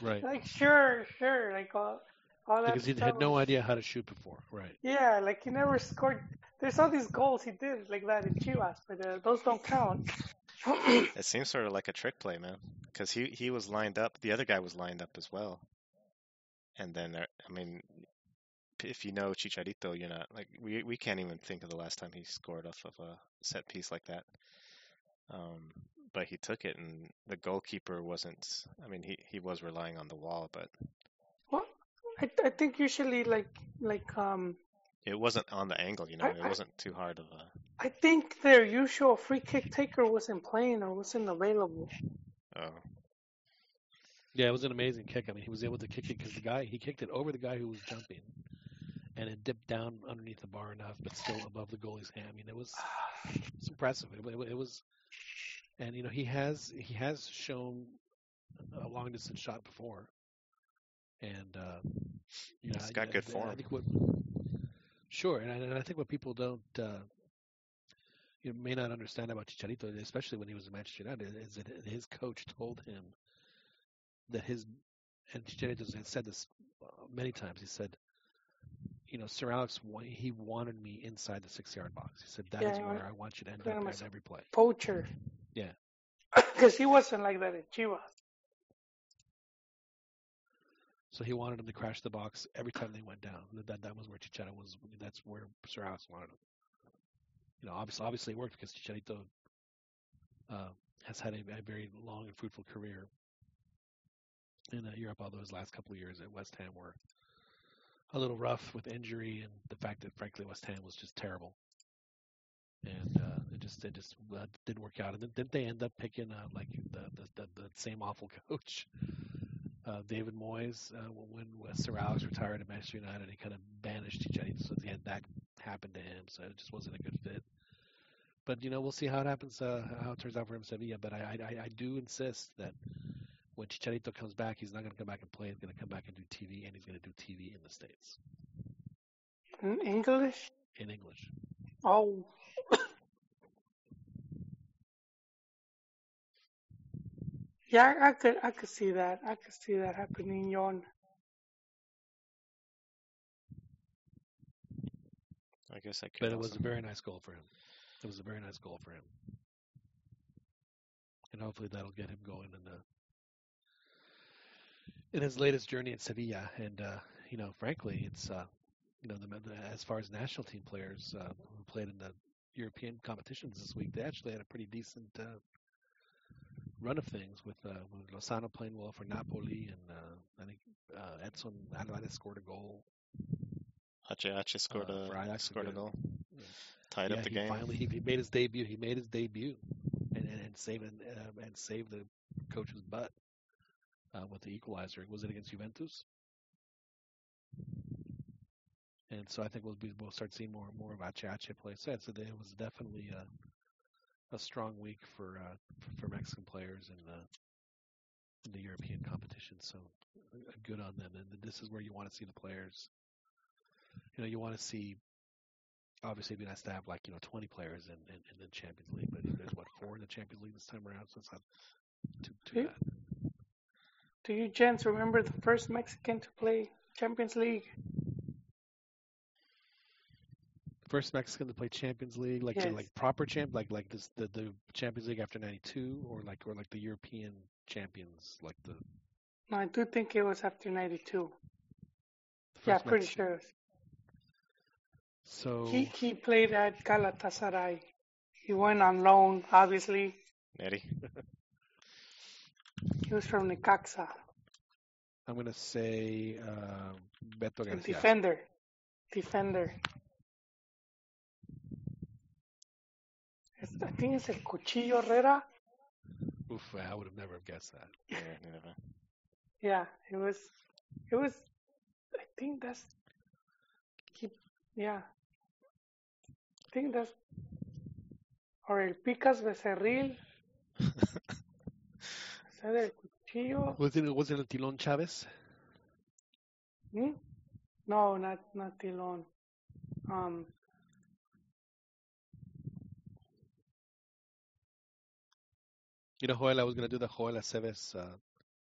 Right. Like sure, sure, like all, all that Because he had no idea how to shoot before. Right. Yeah, like he never scored. There's all these goals he did like that in Chivas, but uh, those don't count. It seems sort of like a trick play, man. Because he he was lined up. The other guy was lined up as well. And then there, I mean, if you know Chicharito, you're not like we we can't even think of the last time he scored off of a set piece like that. Um, but he took it, and the goalkeeper wasn't. I mean, he he was relying on the wall, but Well, I, I think usually like like um it wasn't on the angle. You know, I- it wasn't too hard of a. I think their usual free kick taker wasn't playing or wasn't available. Oh, Yeah, it was an amazing kick. I mean, he was able to kick it because the guy he kicked it over the guy who was jumping, and it dipped down underneath the bar enough, but still above the goalie's hand. I mean, it was it's impressive. It, wa- it was, and you know, he has he has shown a long distance shot before, and uh, you know, He's I- got I- good I form. think what, sure, and I, and I think what people don't. Uh, you may not understand about Chicharito, especially when he was in Manchester United, is that his coach told him that his and Chicharito has said this uh, many times. He said, you know, Sir Alex, he wanted me inside the six-yard box. He said that is Yeah, where. I want you to end up much in every play. Poacher, Yeah, because he wasn't like that in Chivas. So he wanted him to crash the box every time they went down. That that, that was where Chicharito was. That's where Sir Alex wanted him. You know, obviously, obviously it worked because Chicharito uh, has had a, a very long and fruitful career in uh, Europe, although his last couple of years at West Ham were a little rough with injury and the fact that, frankly, West Ham was just terrible. And uh, it just it just uh, didn't work out. And then didn't they end up picking uh, like the, the, the, the same awful coach, uh, David Moyes, uh, when when Sir Alex retired at Manchester United? He kind of banished Chicharito, so he had that happen to him. So it just wasn't a good fit. But you know, we'll see how it happens, uh, how it turns out for him Sevilla. But I, I, I do insist that when Chicharito comes back, he's not going to come back and play. He's going to come back and do TV, and he's going to do TV in the states In English? in English. Oh. Yeah, I could I could see that. I could see that happening, Yon. I guess I could. But it was also. a very nice goal for him. It was a very nice goal for him, and hopefully that'll get him going in the in his latest journey at Sevilla. And uh, you know, frankly, it's uh, you know, the, the, as far as national team players uh, who played in the European competitions this week, they actually had a pretty decent uh, run of things with, uh, with Lozano playing well for Napoli, and uh, I think uh, Edson Alvarez scored a goal. Hache scored Uh, a scored a goal, Yeah. tied yeah, up the he game. Finally, he, he made his debut. He made his debut, and and, and saved and, uh, and saved the coach's butt uh, with the equalizer. Was it against Juventus? And so I think we'll be, we'll start seeing more and more of Ache Ache play. So it it was definitely a strong week for uh, for, Mexican players in the in the European competition. So uh, good on them. And this is where you want to see the players. You know, you want to see obviously it'd be nice to have like you know 20 players in, in, in the Champions League, but there's what four in the Champions League this time around, so it's not too too Yeah. bad. Do you gents remember the first Mexican to play Champions League? First Mexican to play Champions League, like Yes. like proper champ, like like this the, the Champions League after '92, or like or like the European champions, like the, No, I do think it was after '92. Yeah, first pretty Mexican. sure. So He he played at Galatasaray. He went on loan, obviously. Nery. He was from Necaxa, I'm gonna say uh, Beto Garcia. defender. Defender. I think it's El Cuchillo Herrera. Oof, I would have never have guessed that. Yeah, never. Yeah, it was. It was. I think that's. He, yeah. I think that's. Or el Picas Becerril. Is that el Cuchillo? Was it was it Tilon Chavez? Hmm? No, not not Tilon. Um. You know, Joel, I was gonna do the Joel Aceves uh,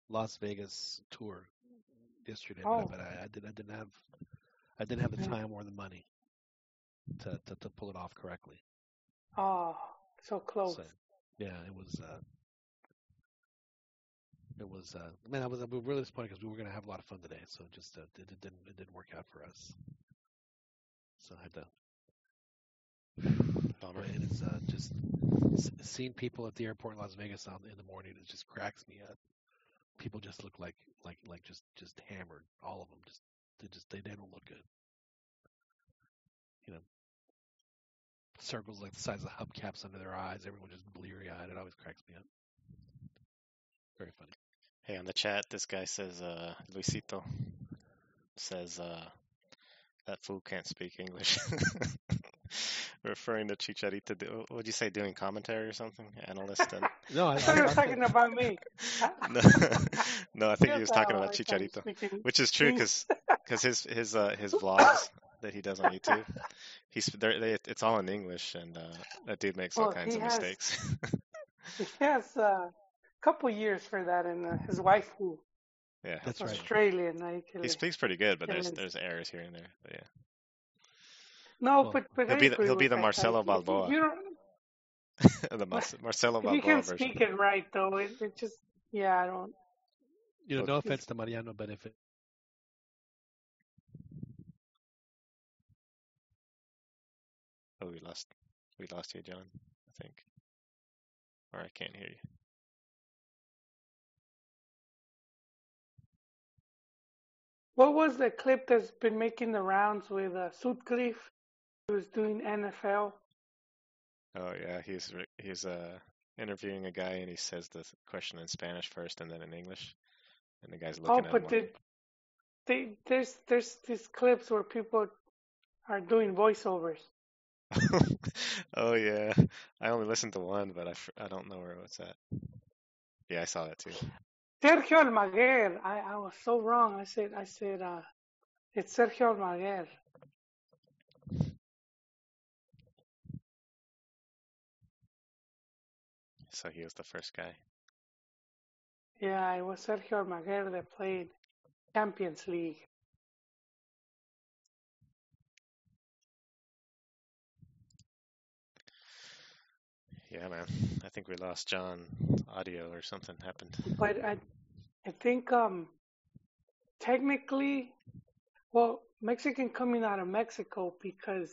Las Vegas tour yesterday, Oh. but, I, I did I didn't have I didn't have the Mhm. time or the money to to, to pull it off correctly. Oh, so close. So yeah, it was. Uh, it was. Uh, man, I was. We were really disappointed because we were going to have a lot of fun today. So it just uh, it, it didn't. It didn't work out for us. So I had to. Bummer. And it's uh, just seeing people at the airport in Las Vegas on, in the morning. It just cracks me up. People just look like like like just just hammered. All of them just they just they, they don't look good. You know, circles like the size of hubcaps under their eyes. Everyone just bleary eyed. It always cracks me up. Very funny. Hey, on the chat, this guy says, uh, Luisito says, uh, that fool can't speak English. Referring to Chicharito, do, what would you say, doing commentary or something? Analyst? And, No, I, I thought you I, were I talking about me. no, no, I think he was talking about Chicharito, which is true English. because his his uh, his vlogs that he does on YouTube, he's they're, it's all in English, and uh, that dude makes all kinds of has mistakes. he has a couple years for that, and uh, his wife who yeah, that's. Australian. I he speaks pretty good, but there's there's errors here and there. But yeah, no, Well, but but he'll be the, agree he'll be the. Marcelo If you- if Balboa, You don't, the Mar- Marcelo if you Balboa can version. speak it right though, it, it just yeah, I don't. You know, no offense to Mariano, but if it, Oh, we lost we lost you, John. I think, or I can't hear you. what was the clip that's been making the rounds with uh, Sutcliffe? He was doing NFL. Oh yeah, he's he's uh interviewing a guy and he says the question in Spanish first and then in English, and the guy's Oh, looking at him but the, they, there's there's these clips where people are doing voiceovers. oh yeah, I only listened to one, but I, I don't know where it's at. Yeah, I saw that too. Sergio Almaguer. I, I was so wrong. I said I said uh, it's Sergio Almaguer. So he was the first guy. Yeah, it was Sergio Almaguer that played Champions League. Yeah, man. I think we lost John. Audio or something happened. But I I think um technically, well, Mexican coming out of Mexico because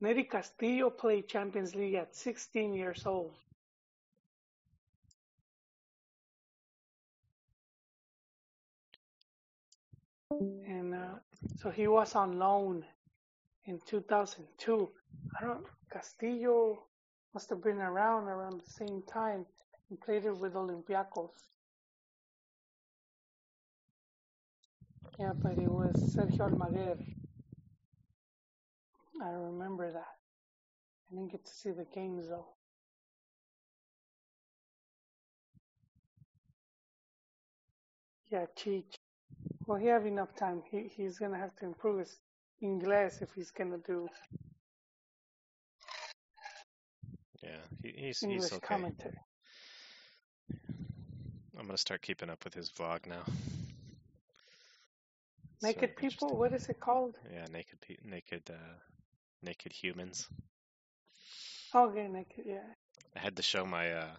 Nery Castillo played Champions League at 16 years old. And uh, so he was on loan in 2002. I don't, Castillo must have been around around the same time and played it with Olympiacos. Yeah, but it was Sergio Almaguer. I remember that. I didn't get to see the games though. Yeah, Cheech. Well, he have enough time. He he's gonna have to improve his English if he's gonna do Yeah, he, he's English he's okay. commentary. I'm gonna start keeping up with his vlog now. Naked very people. What is it called? Yeah, naked pe- naked uh, naked humans. Okay, naked. Yeah. I had to show my uh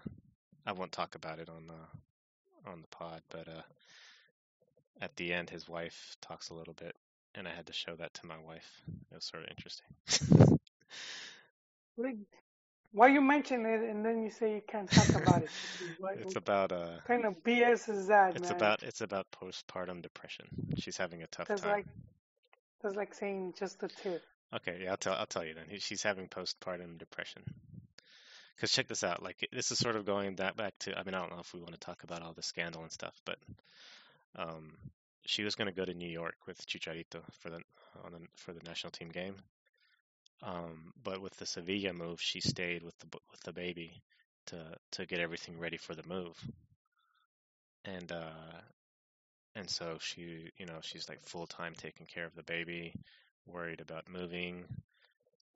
I won't talk about it on the on the pod, but uh at the end his wife talks a little bit and I had to show that to my wife. It was sort of interesting. Why you mention it and then you say you can't talk about it? What, it's about uh kind of BS is that, it's man? about it's about postpartum depression. She's having a tough That's time. like that's like saying just the tip. Okay, yeah, I'll tell I'll tell you then. She's having postpartum depression. Because check this out, like this is sort of going that back to. I mean, I don't know if we want to talk about all the scandal and stuff, but um, she was going to go to New York with Chicharito for the on the for the national team game. Um, but with the Sevilla move, she stayed with the with the baby to to get everything ready for the move. And uh, and so she, you know, she's like full time taking care of the baby, worried about moving,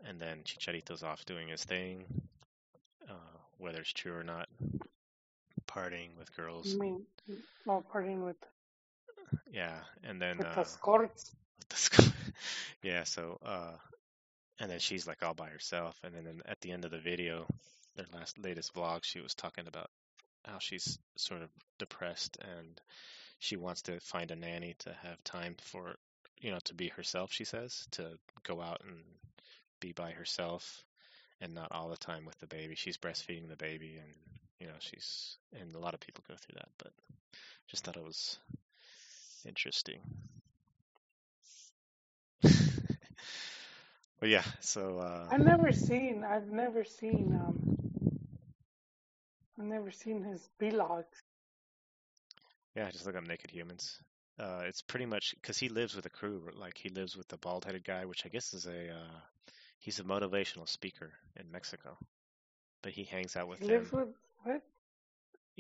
and then Chicharito's off doing his thing, uh, whether it's true or not. partying with girls. You mean, oh, partying with Yeah, and then uh, the skirts? yeah, so uh, and then she's like all by herself, and then at the end of the video, their last latest vlog, she was talking about how she's sort of depressed and she wants to find a nanny to have time for you know to be herself. She says to go out and be by herself and not all the time with the baby. She's breastfeeding the baby, and you know she's and a lot of people go through that, but just thought it was interesting. but yeah, so uh, I've never seen. I've never seen. Um, I've never seen his vlogs. yeah, just look up Naked Humans. Uh, it's pretty much because he lives with a crew. Like he lives with the bald-headed guy, which I guess is a uh, he's a motivational speaker in Mexico, but he hangs out with He them. lives with what?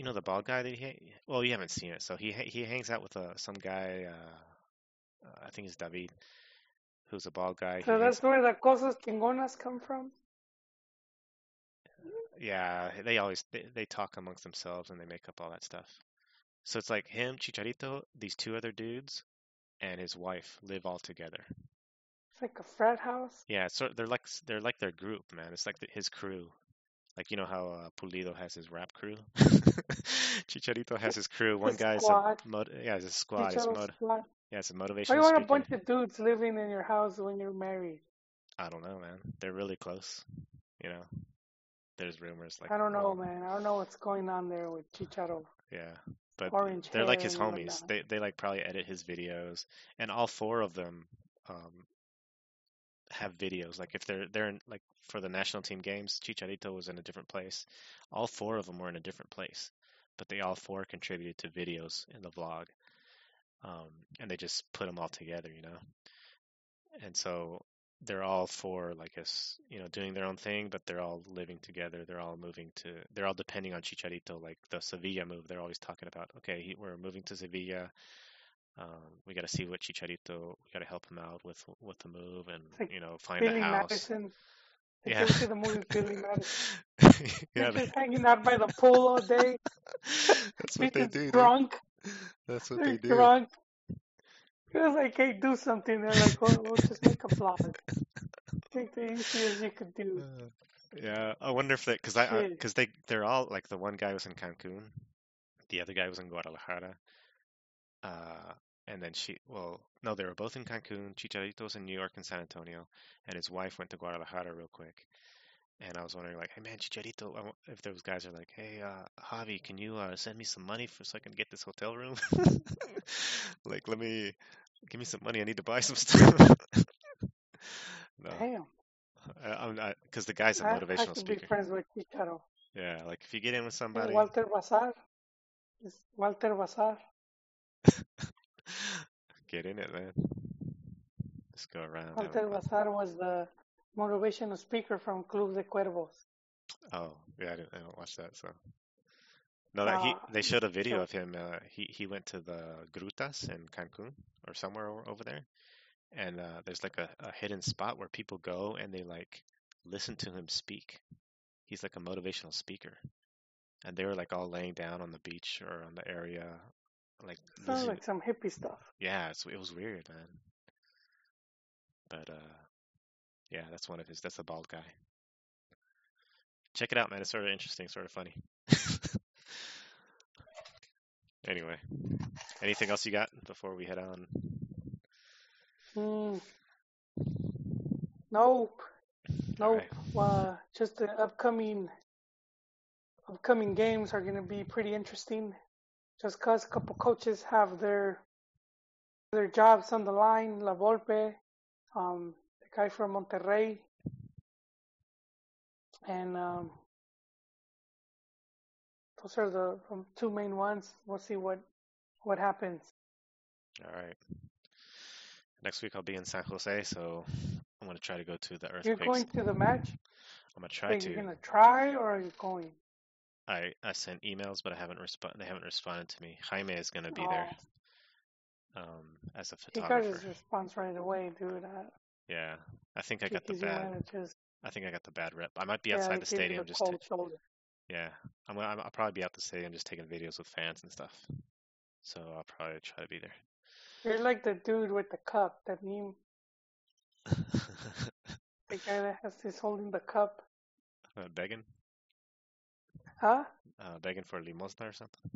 You know the bald guy that he well you haven't seen it, so he he hangs out with uh, some guy. Uh, uh, I think it's David, who's a bald guy. He So hangs that's where the cosas chingonas come from. Yeah, they always they, they talk amongst themselves and they make up all that stuff. So it's like him, Chicharito, these two other dudes, and his wife live all together. It's like a frat house. Yeah, sort they're like they're like their group, man. It's like the, his crew. Like you know how uh, Pulido has his rap crew. Chicharito has his crew. One guy's a mod, yeah, it's a squad. It's mod, squad. yeah, it's a Why motivational you want a bunch of dudes living in your house when you're married? I don't know, man. They're really close. You know, there's rumors like I don't know, well, man. I don't know what's going on there with Chicharo. Yeah, but Orange they're like his homies. They they like probably edit his videos, and all four of them um, have videos. Like if they're they're in, like for the national team games, Chicharito was in a different place. All four of them were in a different place, but they all four contributed to videos in the vlog, um, and they just put them all together, you know. And so they're all four like us, you know, doing their own thing, but they're all living together. They're all moving to, they're all depending on Chicharito. Like the Sevilla move, they're always talking about, okay, we're moving to Sevilla. Um, we got to see what Chicharito, we got to help him out with with the move and like you know find Billy a house. Madison. Did Yeah. see the movie Billy Madison? yeah, they, just hanging out by the pool all day. that's what they do. dude. drunk. That's what they do. drunk. He was like, hey, do something. They're like, well, we'll just make a vlog. Take the easiest you could do. Uh, Yeah, I wonder if they, because I, because they, they're all like the one guy was in Cancun, the other guy was in Guadalajara, uh, and then she, well, no, they were both in Cancun. Chicharito was in New York and San Antonio, and his wife went to Guadalajara real quick. And I was wondering, like, hey man, Chicharito, I if those guys are like, hey, uh, Javi, can you uh, send me some money for so I can get this hotel room? like, let me give me some money. I need to buy some stuff. no, Damn. I, because the guy's a I, I motivational I, could be speaker. friends with Chicharo. Yeah, like if you get in with somebody, Walter Bazar. Walter Bazar. get in it, man. Just go around. Walter. Bazar was the motivational speaker from Club de Cuervos. Oh, yeah, I didn't, I don't watch that. So no, that he Uh, they showed a video so of him. Uh, he he went to the Grutas in Cancun or somewhere over, over there, and uh, there's like a, a hidden spot where people go and they like listen to him speak. He's like a motivational speaker, and they were like all laying down on the beach or on the area, like sounds like some hippie stuff. Yeah, it's, it was weird, man. But uh, yeah, that's one of his. That's the bald guy. Check it out, man. It's sort of interesting, sort of funny. anyway, anything else you got before we head on? Mm. Nope. Nope. Uh, just the upcoming upcoming games are going to be pretty interesting. Just 'cause a couple coaches have their their jobs on the line. La Volpe, um, the guy from Monterrey, and um, those are the two main ones. We'll see what what happens. All right. Next week I'll be in San Jose, so I'm gonna try to go to the You're going to the match? I'm gonna try Wait, to. you're gonna try or are you going? I I sent emails, but I haven't responded. They haven't responded to me. Jaime is gonna be Oh, there, um, as a photographer. he got photographer. his response right away, dude. Uh, Yeah, I think I got the bad. wanna I think I got the bad rep. I might be yeah, outside they the stadium just to, cold shoulder. Yeah, I'm, I'm I'll probably be out the stadium just taking videos with fans and stuff. So I'll probably try to be there. You're like the dude with the cup, that meme. The guy that has this holding the cup. Uh, begging, Huh? uh, begging for limosna or something.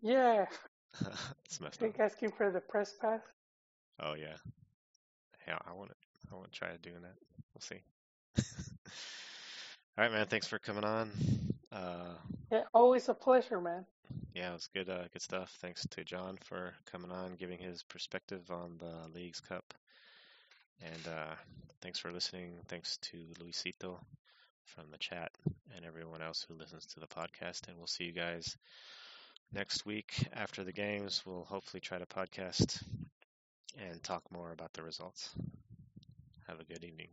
Yeah. it's messed up. Like asking for the press pass. Oh yeah, yeah. I want it. I want to try doing that. We'll see. All right, man. Thanks for coming on. Uh, Yeah, always a pleasure, man. yeah, it was good. Uh, good stuff. Thanks to John for coming on, giving his perspective on the Leagues Cup. And uh, thanks for listening. Thanks to Luisito from the chat and everyone else who listens to the podcast. And we'll see you guys next week after the games. We'll hopefully try to podcast and talk more about the results. Have a good evening.